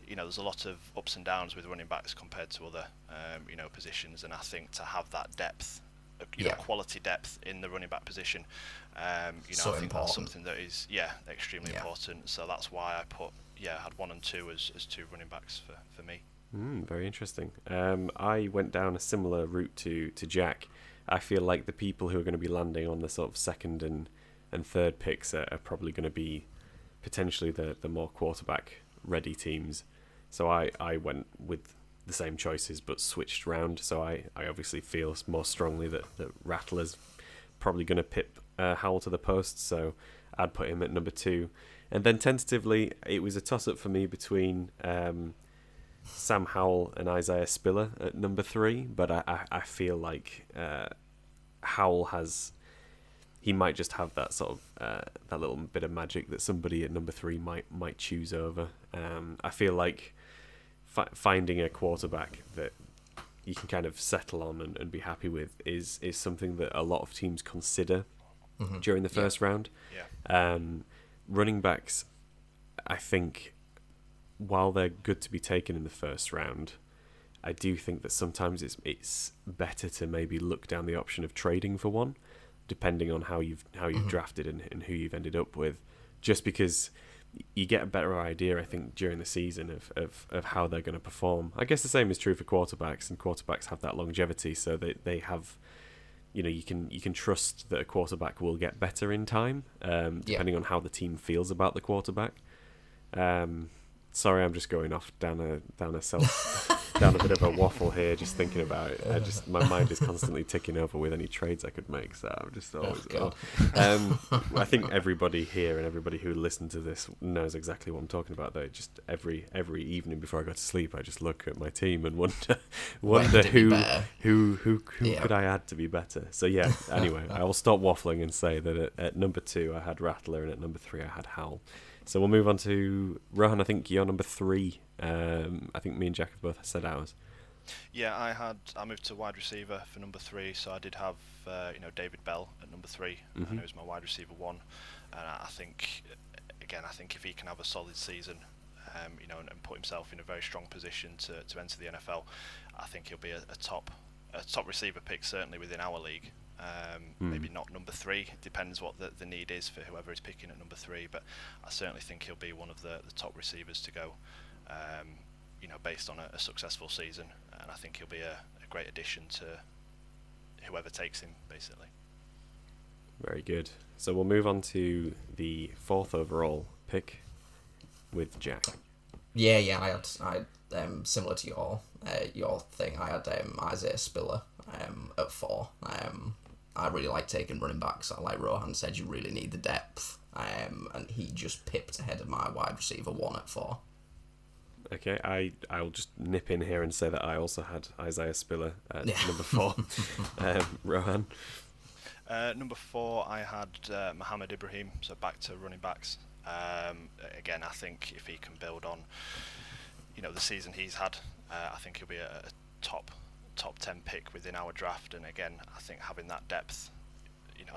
you know, there's a lot of ups and downs with running backs compared to other, um, you know, positions. And I think to have that depth, uh, you Yeah. know, quality depth in the running back position, um, you know, So I think that's something that is, yeah, extremely Yeah. important. So that's why I put, yeah, I had one and two as, as two running backs for, for me. Mm, very interesting. Um, I went down a similar route to, to Jack. I feel like the people who are going to be landing on the sort of second and, and third picks are, are probably going to be potentially the, the more quarterback ready teams. So I, I went with the same choices but switched round. So I, I obviously feel more strongly that, that Rattler's probably going to pip uh, Howell to the post. So I'd put him at number two. And then tentatively, it was a toss up for me between um, Sam Howell and Isaiah Spiller at number three, but I, I, I feel like uh, Howell has he might just have that sort of uh, that little bit of magic that somebody at number three might might choose over. Um, I feel like fi- finding a quarterback that you can kind of settle on and, and be happy with is is something that a lot of teams consider Mhm. during the Yeah. first round. Yeah. Um, running backs, I think, while they're good to be taken in the first round, I do think that sometimes it's it's better to maybe look down the option of trading for one, depending on how you've how you've Mhm. drafted and, and who you've ended up with, just because you get a better idea, I think, during the season of, of, of how they're going to perform. I guess the same is true for quarterbacks, and quarterbacks have that longevity, so they, they have you know you can you can trust that a quarterback will get better in time um, Yeah. depending on how the team feels about the quarterback um, sorry i'm just going off down a down a self down a bit of a waffle here just thinking about it i just my mind is constantly ticking over with any trades i could make so i'm just always God. um, i think everybody here and everybody who listens to this knows exactly what i'm talking about though just every every evening before i go to sleep i just look at my team and wonder wonder be who who who who Yeah. could I add to be better? So yeah. Anyway, I will stop waffling and say that at, at number two I had Rattler and at number three I had Howell. So we'll move on to Rohan. I think you're number three. Um, I think me and Jack have both said ours. Yeah, I had I moved to wide receiver for number three, so I did have uh, you know David Bell at number 3 Mhm. and he was my wide receiver one, and I think again I think if he can have a solid season, um, you know, and, and put himself in a very strong position to, to enter the NFL, I think he'll be a, a top a top receiver pick certainly within our league. Um, Hmm. Maybe not number three. Depends what the, the need is for whoever is picking at number three. But I certainly think he'll be one of the, the top receivers to go. Um, you know, based on a, a successful season, and I think he'll be a, a great addition to whoever takes him, basically. Very good. So we'll move on to the fourth overall pick with Jack. Yeah, yeah, I had, I had um, similar to your uh, your thing. I had um, Isaiah Spiller um, at four. Um, I really like taking running backs. Like Rohan said, you really need the depth, um, and he just pipped ahead of my wide receiver one at four. Okay, I I'll just nip in here and say that I also had Isaiah Spiller at yeah. number four. um, Rohan. Uh, number four, I had uh, Mohamed Ibrahim, so back to running backs. Um, again, I think if he can build on, you know, the season he's had, uh, I think he'll be a, a, top top ten pick within our draft. And again, I think having that depth, you know,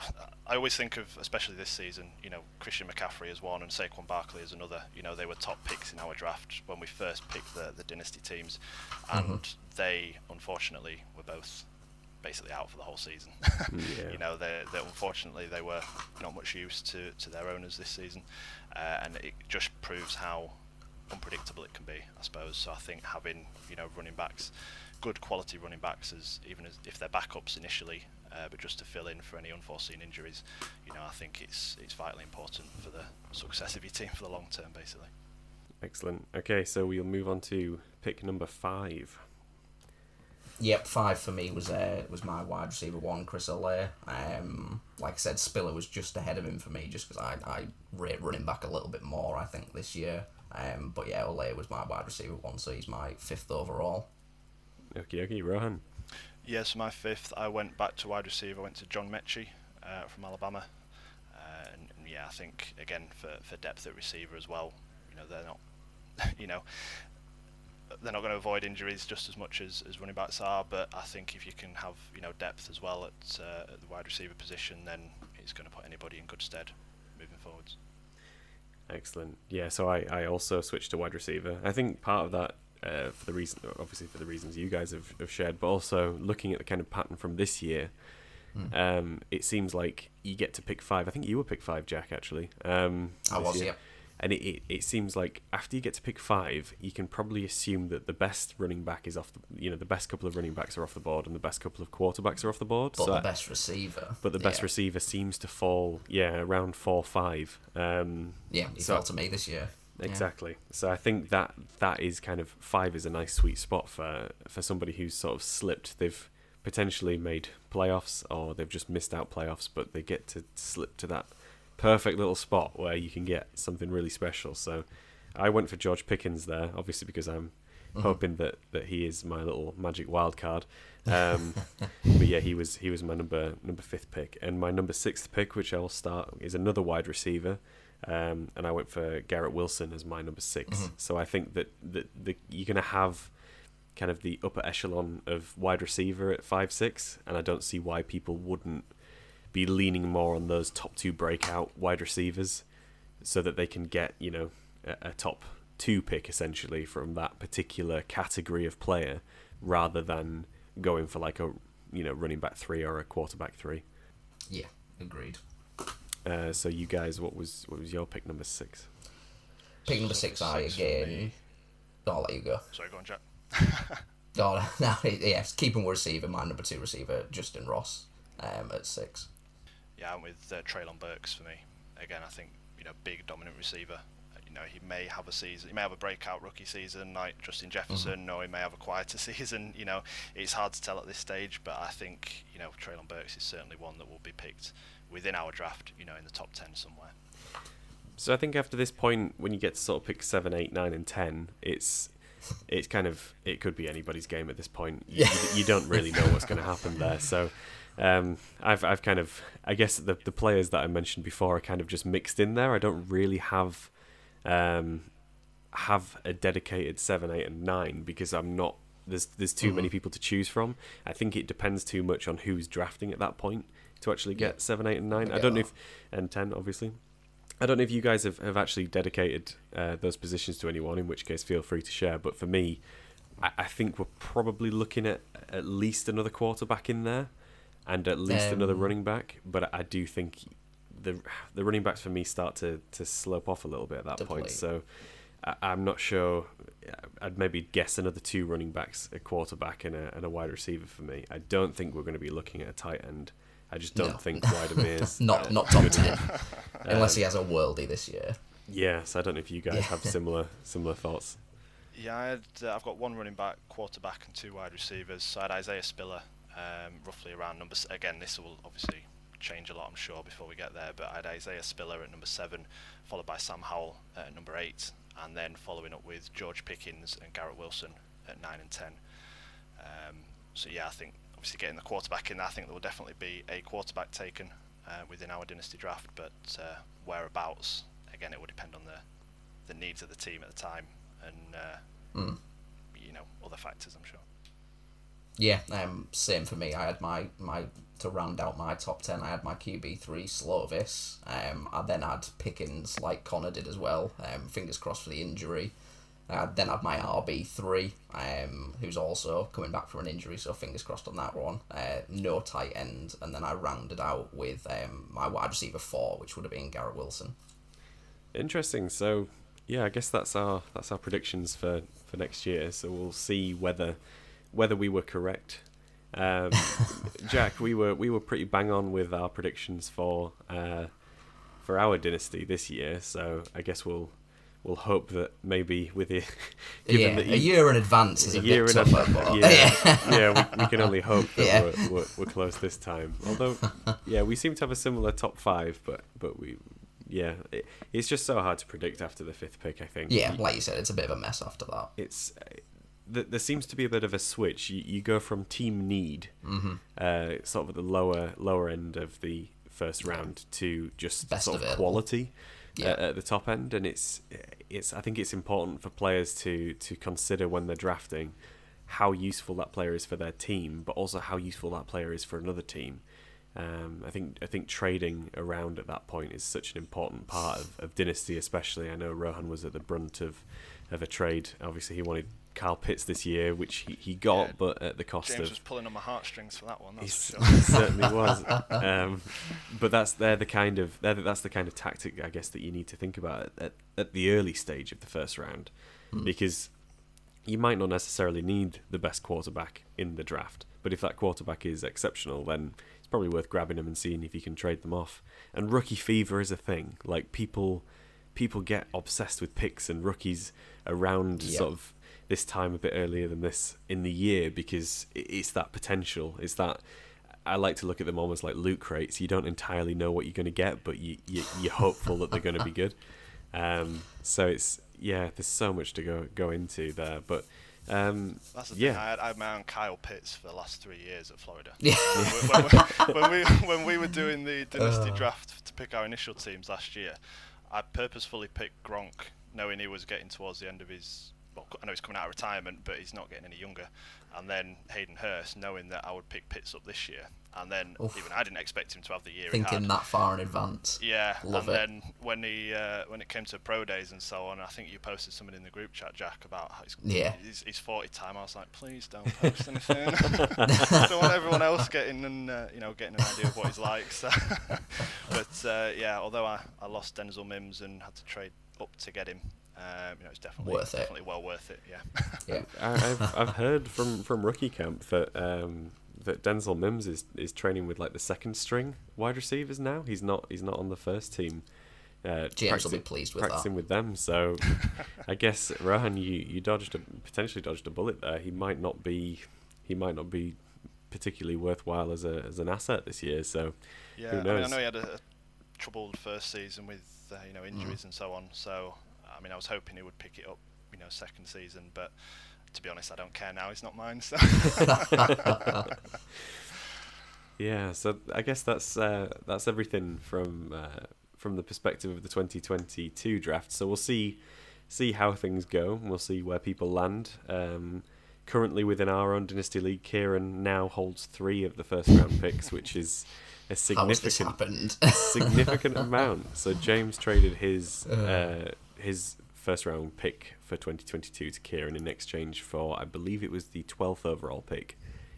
I always think of, especially this season, you know, Christian McCaffrey as one and Saquon Barkley as another. You know, they were top picks in our draft when we first picked the the dynasty teams, and mm-hmm. they unfortunately were both basically out for the whole season. yeah. You know, they, they unfortunately they were not much use to, to their owners this season, uh, and it just proves how unpredictable it can be, I suppose. So I think having you know running backs, good quality running backs, as even as if they're backups initially, uh, but just to fill in for any unforeseen injuries, you know, I think it's it's vitally important for the success of your team for the long term, basically. Excellent. Okay, so we'll move on to pick number five. Yep, five for me was uh, was my wide receiver one, Chris Olave. Um, like I said, Spiller was just ahead of him for me, just because I, I rate running back a little bit more, I think, this year. Um, but yeah, Olave was my wide receiver one, so he's my fifth overall. Okay, okay, Rohan. Yes, my fifth. I went back to wide receiver. I went to John Metchie uh, from Alabama, uh, and, and, yeah, I think again for for depth at receiver as well. You know, they're not. You know, they're not going to avoid injuries just as much as, as running backs are, but I think if you can have you know depth as well at, uh, at the wide receiver position, then it's going to put anybody in good stead moving forwards. Excellent. Yeah, so I, I also switched to wide receiver. I think part of that, uh, for the reason, obviously for the reasons you guys have, have shared, but also looking at the kind of pattern from this year, mm. um, it seems like you get to pick five. I think you were pick five, Jack. Actually, um, I was. Year. Yeah and it, it, it, seems like after you get to pick five, you can probably assume that the best running back is off the you know the best couple of running backs are off the board and the best couple of quarterbacks are off the board. But so the best receiver. But the best yeah. receiver seems to fall yeah around four five. Um, yeah, he so, fell to me this year. Exactly. Yeah. So I think that that is kind of five is a nice sweet spot for for somebody who's sort of slipped. They've potentially made playoffs or they've just missed out playoffs, but they get to slip to that perfect little spot where you can get something really special. So I went for George Pickens there, obviously because I'm mm-hmm. hoping that, that he is my little magic wild card. Um, but yeah, he was he was my number number fifth pick, and my number sixth pick, which I will start, is another wide receiver. Um, and I went for Garrett Wilson as my number 6 mm-hmm. So I think that, that the, you're going to have kind of the upper echelon of wide receiver at five six, and I don't see why people wouldn't be leaning more on those top two breakout wide receivers so that they can get, you know, a, a top two pick essentially from that particular category of player rather than going for like a, you know, running back three or a quarterback three. Yeah, agreed. Uh, so you guys, what was what was your pick number six? Pick number six, I again. I'll let you go. Sorry, go on, Jack. oh, no, yes, keeping receiver, my number two receiver, Justin Ross, um, at six yeah, I'm with uh, Treylon Burks for me. Again, I think you know big dominant receiver. Uh, you know, he may have a season, he may have a breakout rookie season like Justin Jefferson, mm-hmm. or he may have a quieter season. You know, it's hard to tell at this stage, but I think you know Treylon Burks is certainly one that will be picked within our draft. You know, in the top ten somewhere. So I think after this point, when you get to sort of pick seven, eight, nine, and ten, it's it's kind of it could be anybody's game at this point. You, yeah. you, you don't really know what's going to happen there. So um, I've I've kind of I guess the the players that I mentioned before are kind of just mixed in there. I don't really have um, have a dedicated seven, eight, and nine because I'm not there's there's too mm-hmm. many people to choose from. I think it depends too much on who's drafting at that point to actually get yeah. seven, eight, and nine. I, don't know if and ten obviously. I don't know if you guys have, have actually dedicated uh, those positions to anyone, in which case feel free to share. But for me, I, I think we're probably looking at at least another quarterback in there and at least um, another running back. But I do think the the running backs for me start to, to slope off a little bit at that point. So I, am not sure. I'd maybe guess another two running backs, a quarterback, and a, and a wide receiver for me. I don't think we're going to be looking at a tight end. I just don't no. think Wydermyer's not uh, not top ten, unless he has a worldie this year. Yes, I don't know if you guys yeah. have similar similar thoughts. Yeah, I had, uh, I've got one running back, quarterback, and two wide receivers. So I had Isaiah Spiller um, roughly around number. Again, this will obviously change a lot, I'm sure, before we get there. But I had Isaiah Spiller at number seven, followed by Sam Howell at number eight, and then following up with George Pickens and Garrett Wilson at nine and ten. Um, so yeah, I think obviously getting the quarterback in, I think there will definitely be a quarterback taken uh, within our dynasty draft, but uh, whereabouts again, it will depend on the the needs of the team at the time and uh, mm. you know other factors. I'm sure. Yeah, um, same for me. I had my my to round out my top ten. I had my QB three Slovis. Um, I then had Pickens like Connor did as well. Um, fingers crossed for the injury. I then had my RB three, um, who's also coming back from an injury, so fingers crossed on that one. Uh, no tight end, and then I rounded out with um, my wide receiver four, which would have been Garrett Wilson. Interesting. So yeah, I guess that's our that's our predictions for, for next year. So we'll see whether whether we were correct. Um, Jack, we were we were pretty bang on with our predictions for uh, for our dynasty this year. So I guess we'll we'll hope that maybe with it, yeah, that you, a year in advance is a, a year bit tougher. But yeah, yeah, we, we, can only hope that yeah. we're, we're, we're close this time. Although, yeah, we seem to have a similar top five, but but we yeah, it, it's just so hard to predict after the fifth pick. I think. Yeah, like you said, it's a bit of a mess after that. It's uh, there seems to be a bit of a switch. You, you go from team need, mm-hmm. uh, sort of at the lower lower end of the first round, to just Best sort of quality yeah. at, the top end, and it's it's. I think it's important for players to to consider when they're drafting how useful that player is for their team, but also how useful that player is for another team. Um, I think I think trading around at that point is such an important part of, of Dynasty, especially. I know Rohan was at the brunt of, of a trade. Obviously, he wanted Kyle Pitts this year, which he, he got, yeah, but at the cost of. James of. was pulling on my heartstrings for that one. That's for sure. He certainly was. Um, but that's they're the kind of that's the kind of tactic I guess that you need to think about at, at the early stage of the first round, mm. because you might not necessarily need the best quarterback in the draft, but if that quarterback is exceptional, then it's probably worth grabbing him and seeing if you can trade them off. And rookie fever is a thing. Like people, people get obsessed with picks and rookies around yep. sort of this time a bit earlier than this in the year because it's that potential. It's that I like to look at them almost like loot crates. You don't entirely know what you're going to get, but you, you you're hopeful that they're going to be good. Um, so it's yeah, there's so much to go go into there, but um, That's the yeah. thing. I had, I had my own Kyle Pitts for the last three years at Florida. Yeah. when, when, when, we when we were doing the dynasty Uh. draft to pick our initial teams last year, I purposefully picked Gronk, knowing he was getting towards the end of his. Well, I know he's coming out of retirement, but he's not getting any younger. And then Hayden Hurst, knowing that I would pick Pitts up this year, and then Oof. even I didn't expect him to have the year Thinking that far in advance. Yeah, Love and it. then when he uh, when it came to pro days and so on, I think you posted something in the group chat, Jack, about how he's, Yeah. he's, he's forty time. I was like, please don't post anything. I don't want everyone else getting and uh, you know getting an idea of what he's like. So, but uh, yeah, although I, I lost Denzel Mims and had to trade up to get him, um, you know, it's definitely Worth it. definitely well worth it. Yeah. Yeah. I, I've I've heard from from rookie camp that um, that Denzel Mims is, is training with like the second string wide receivers now. He's not he's not on the first team. Uh, James will be practicing- pleased with practicing that. with them. So I guess Rohan, you, you dodged a, potentially dodged a bullet there. He might not be he might not be particularly worthwhile as a as an asset this year. So Yeah, Who I, mean, I know he had a, a troubled first season with uh, you know injuries and so on. So I mean, I was hoping he would pick it up, you know, second season. But to be honest, I don't care now. He's not mine. So yeah, so I guess that's uh, that's everything from uh, from the perspective of the 2022 draft. So we'll see see how things go. We'll see where people land. Um, currently within our own dynasty league, Kieran now holds three of the first round picks, which is a How has this significant happened? significant amount. So James traded his uh, his first round pick for 2022 to Kieran in exchange for I believe it was the 12th overall pick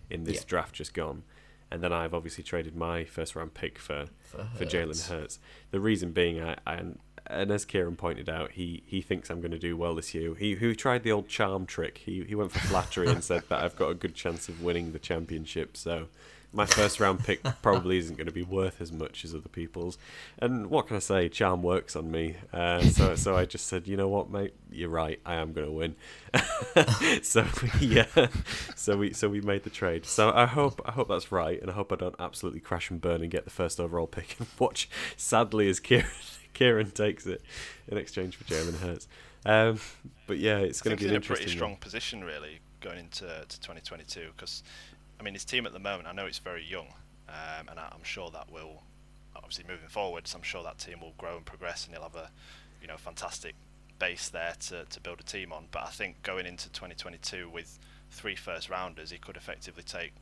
in this Yeah. draft just gone. And then I've obviously traded my first round pick for For for Jalen Hurts. Hurts. The reason being, I, I and as Kieran pointed out, he, he thinks I'm going to do well this year. He who tried the old charm trick. He he went for flattery and said that I've got a good chance of winning the championship. So my first round pick probably isn't going to be worth as much as other people's. And what can I say? Charm works on me. Uh, so so I just said, you know what, mate, you're right. I am going to win. so yeah, so we so we made the trade. So I hope I hope that's right, and I hope I don't absolutely crash and burn and get the first overall pick and watch. Sadly, as Kieran Kieran takes it in exchange for Jalen Hurts. Um, but yeah, it's going to be an in a pretty strong one. position really going into to 2022 because I mean his team at the moment I know it's very young um, and I'm sure that will obviously moving forwards I'm sure that team will grow and progress and he'll have a you know fantastic base there to, to build a team on but I think going into 2022 with three first rounders he could effectively take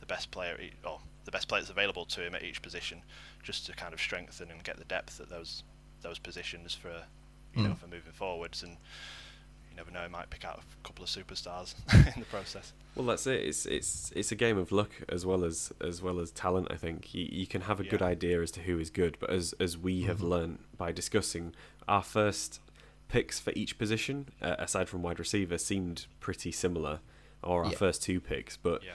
the best player or the best players available to him at each position just to kind of strengthen and get the depth at those those positions for you mm. know for moving forwards and never know, might pick out a couple of superstars in the process. Well, that's it. It's it's it's a game of luck as well as as well as talent. I think you, you can have a yeah. good idea as to who is good, but as as we have mm-hmm. learned by discussing our first picks for each position, uh, aside from wide receiver, seemed pretty similar, or our yeah. first two picks, but. Yeah.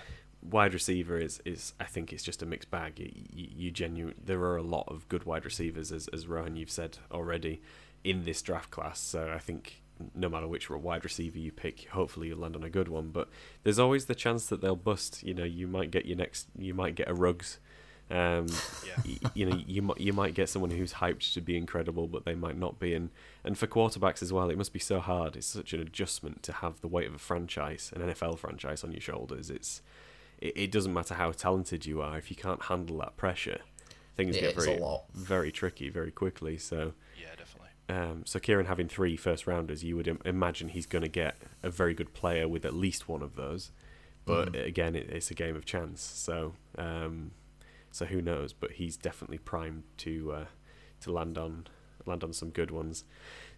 Wide receiver is, is I think it's just a mixed bag. You, you, you genuine there are a lot of good wide receivers as as Rohan you've said already in this draft class. So I think no matter which wide receiver you pick, hopefully you'll land on a good one. But there's always the chance that they'll bust. You know, you might get your next, you might get a Ruggs. Um, yeah. you, you know, you might you might get someone who's hyped to be incredible, but they might not be. And and for quarterbacks as well, it must be so hard. It's such an adjustment to have the weight of a franchise, an NFL franchise, on your shoulders. It's it, it doesn't matter how talented you are if you can't handle that pressure. Things yeah, get very very tricky very quickly. So um, so Kieran having three first rounders, you would Im- imagine he's going to get a very good player with at least one of those. But mm. again, it, it's a game of chance. So um, so who knows? But he's definitely primed to uh, to land on land on some good ones.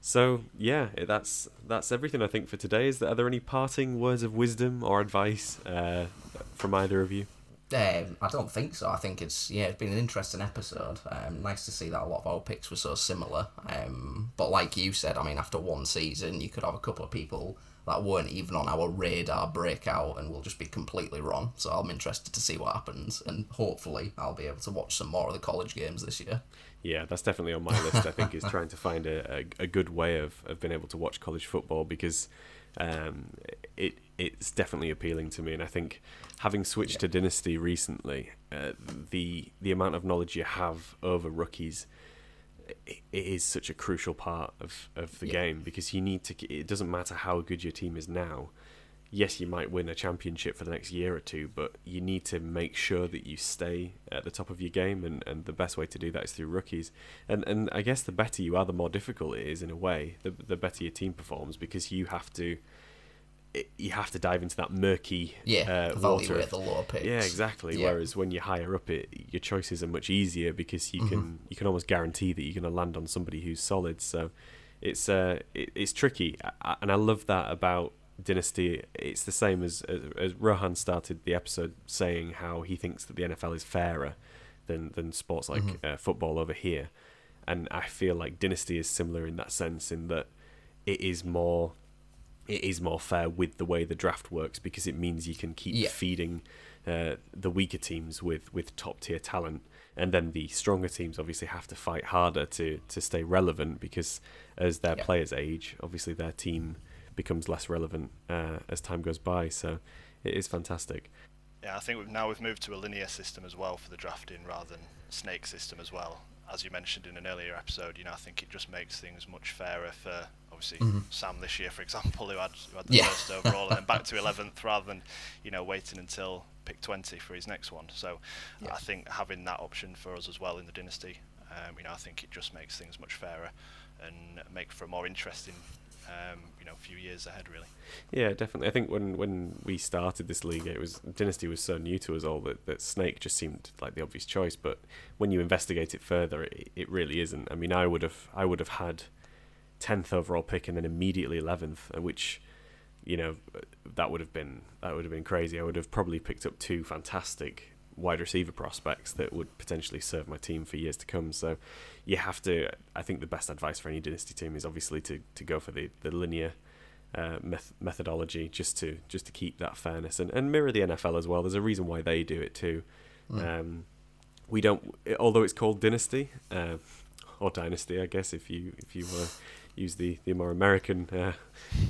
So yeah, that's that's everything I think for today. Is there are there any parting words of wisdom or advice uh, from either of you? Um, I don't think so. I think it's yeah, it's been an interesting episode. Um, nice to see that a lot of our picks were so similar. Um, but like you said, I mean, after one season, you could have a couple of people that weren't even on our radar break out, and we'll just be completely wrong. So I'm interested to see what happens, and hopefully I'll be able to watch some more of the college games this year. Yeah, that's definitely on my list. I think is trying to find a, a, a good way of, of being able to watch college football because um, it it's definitely appealing to me, and I think having switched yeah. to Dynasty recently, uh, the the amount of knowledge you have over rookies it is such a crucial part of, of the yeah. game because you need to. It doesn't matter how good your team is now. Yes, you might win a championship for the next year or two, but you need to make sure that you stay at the top of your game, and, and the best way to do that is through rookies. And and I guess the better you are, the more difficult it is in a way. The the better your team performs because you have to you have to dive into that murky yeah, uh, water. At the lower picks. Yeah, exactly. Yeah. Whereas when you're higher up, it your choices are much easier because you mm-hmm. can you can almost guarantee that you're going to land on somebody who's solid. So it's uh it, it's tricky, I, and I love that about Dynasty. It's the same as, as, as Rohan started the episode saying how he thinks that the NFL is fairer than than sports like mm-hmm. uh, football over here, and I feel like Dynasty is similar in that sense in that it is more it is more fair with the way the draft works because it means you can keep yeah. feeding uh, the weaker teams with, with top tier talent, and then the stronger teams obviously have to fight harder to, to stay relevant because as their yeah. players age, obviously their team becomes less relevant uh, as time goes by. So it is fantastic. Yeah, I think we've, now we've moved to a linear system as well for the drafting rather than snake system as well. As you mentioned in an earlier episode, you know, I think it just makes things much fairer for obviously mm-hmm. Sam this year, for example, who had, who had the yeah. first overall and then back to 11th rather than you know waiting until pick 20 for his next one. So yeah. I think having that option for us as well in the dynasty, um, you know, I think it just makes things much fairer and make for a more interesting. Um, you know, few years ahead, really. Yeah, definitely. I think when, when we started this league, it was Dynasty was so new to us all that, that Snake just seemed like the obvious choice. But when you investigate it further, it, it really isn't. I mean, I would have I would have had tenth overall pick and then immediately eleventh, uh, which you know that would have been that would have been crazy. I would have probably picked up two fantastic wide receiver prospects that would potentially serve my team for years to come. So you have to. I think the best advice for any dynasty team is obviously to, to go for the the linear uh, meth- methodology just to just to keep that fairness and, and mirror the NFL as well. There's a reason why they do it too. Mm. Um, we don't, although it's called Dynasty uh, or Dynasty, I guess if you if you to use the, the more American uh,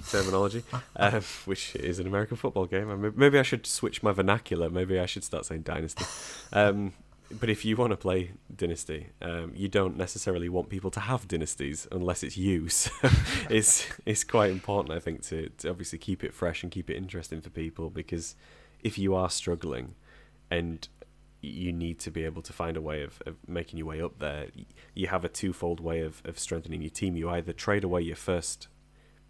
terminology, uh, which is an American football game. Maybe I should switch my vernacular. Maybe I should start saying Dynasty. Um, but if you want to play Dynasty, um, you don't necessarily want people to have dynasties unless it's you. So it's it's quite important, I think, to, to obviously keep it fresh and keep it interesting for people because if you are struggling and you need to be able to find a way of, of making your way up there. You have a twofold way of, of strengthening your team. You either trade away your first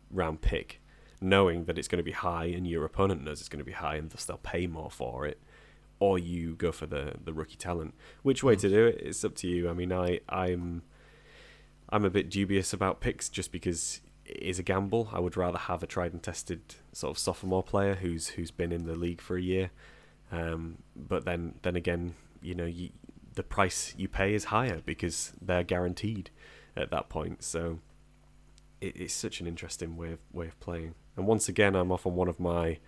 round pick, knowing that it's going to be high and your opponent knows it's going to be high and thus they'll pay more for it, or you go for the, the rookie talent. Which way to do it? It's up to you. I mean, I, I'm I'm a bit dubious about picks just because it is a gamble. I would rather have a tried and tested sort of sophomore player who's who's been in the league for a year um, but then, then again, you know, you, the price you pay is higher because they're guaranteed at that point. So it, it's such an interesting way of way of playing. And once again, I'm off on one of my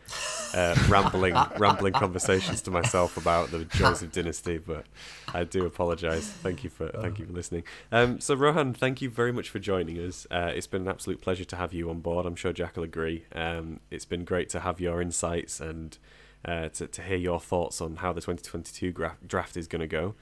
uh, rambling rambling conversations to myself about the joys of Dynasty. But I do apologise. Thank you for thank you for listening. Um, so Rohan, thank you very much for joining us. Uh, it's been an absolute pleasure to have you on board. I'm sure Jack will agree. Um, it's been great to have your insights and uh, to, to hear your thoughts on how the 2022 gra- draft is going to go.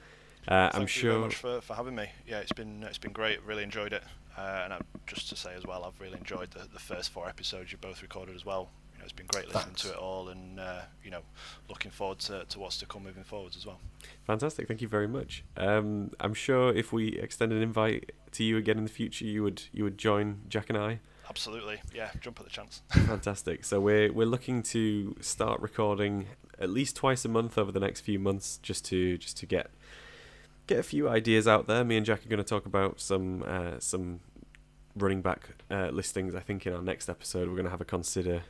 Uh, I'm sure. Thank you very much for, for having me. Yeah, it's been it's been great. Really enjoyed it. Uh, and I, just to say as well, I've really enjoyed the, the first four episodes you both recorded as well. You know, it's been great listening Thanks. to it all, and uh, you know, looking forward to, to what's to come moving forwards as well. Fantastic. Thank you very much. Um, I'm sure if we extend an invite to you again in the future, you would you would join Jack and I. Absolutely, yeah. Jump at the chance. Fantastic. So we're we're looking to start recording at least twice a month over the next few months, just to just to get get a few ideas out there. Me and Jack are going to talk about some uh, some running back uh, listings. I think in our next episode, we're going to have a consider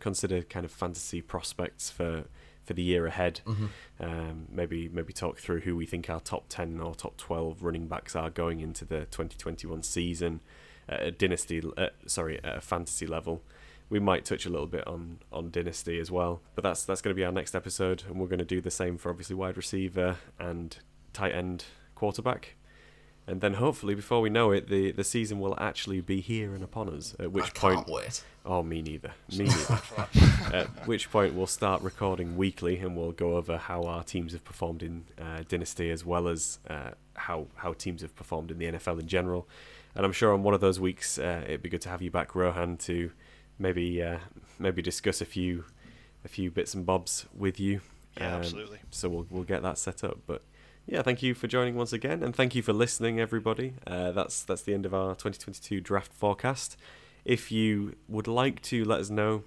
consider kind of fantasy prospects for for the year ahead. Mm-hmm. Um, maybe maybe talk through who we think our top ten or top twelve running backs are going into the 2021 season at a dynasty, uh, sorry, at a fantasy level. We might touch a little bit on on dynasty as well, but that's that's going to be our next episode, and we're going to do the same for obviously wide receiver and tight end quarterback. And then hopefully, before we know it, the, the season will actually be here and upon us. At which point, wait. oh, me neither, me neither. at which point, we'll start recording weekly, and we'll go over how our teams have performed in uh, Dynasty, as well as uh, how how teams have performed in the NFL in general and I'm sure on one of those weeks uh, it'd be good to have you back, Rohan, to maybe uh, maybe discuss a few a few bits and bobs with you. Yeah, um, absolutely. So we'll we'll get that set up. But yeah, thank you for joining once again, and thank you for listening, everybody. Uh, that's that's the end of our 2022 draft forecast. If you would like to let us know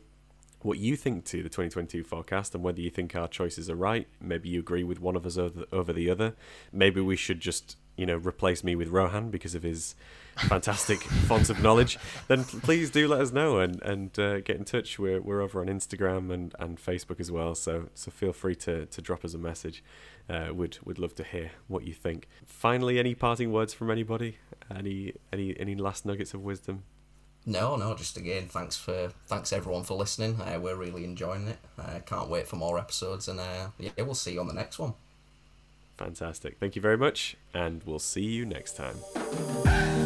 what you think to the 2022 forecast and whether you think our choices are right, maybe you agree with one of us over, over the other. Maybe we should just you know replace me with Rohan because of his fantastic font of knowledge, then please do let us know and and uh, get in touch. We're we're over on Instagram and, and Facebook as well, so so feel free to, to drop us a message. Uh, would would love to hear what you think. Finally, any parting words from anybody? Any any any last nuggets of wisdom? No, no. Just again, thanks for thanks everyone for listening. Uh, we're really enjoying it. I uh, can't wait for more episodes, and uh, yeah, we'll see you on the next one. Fantastic. Thank you very much, and we'll see you next time.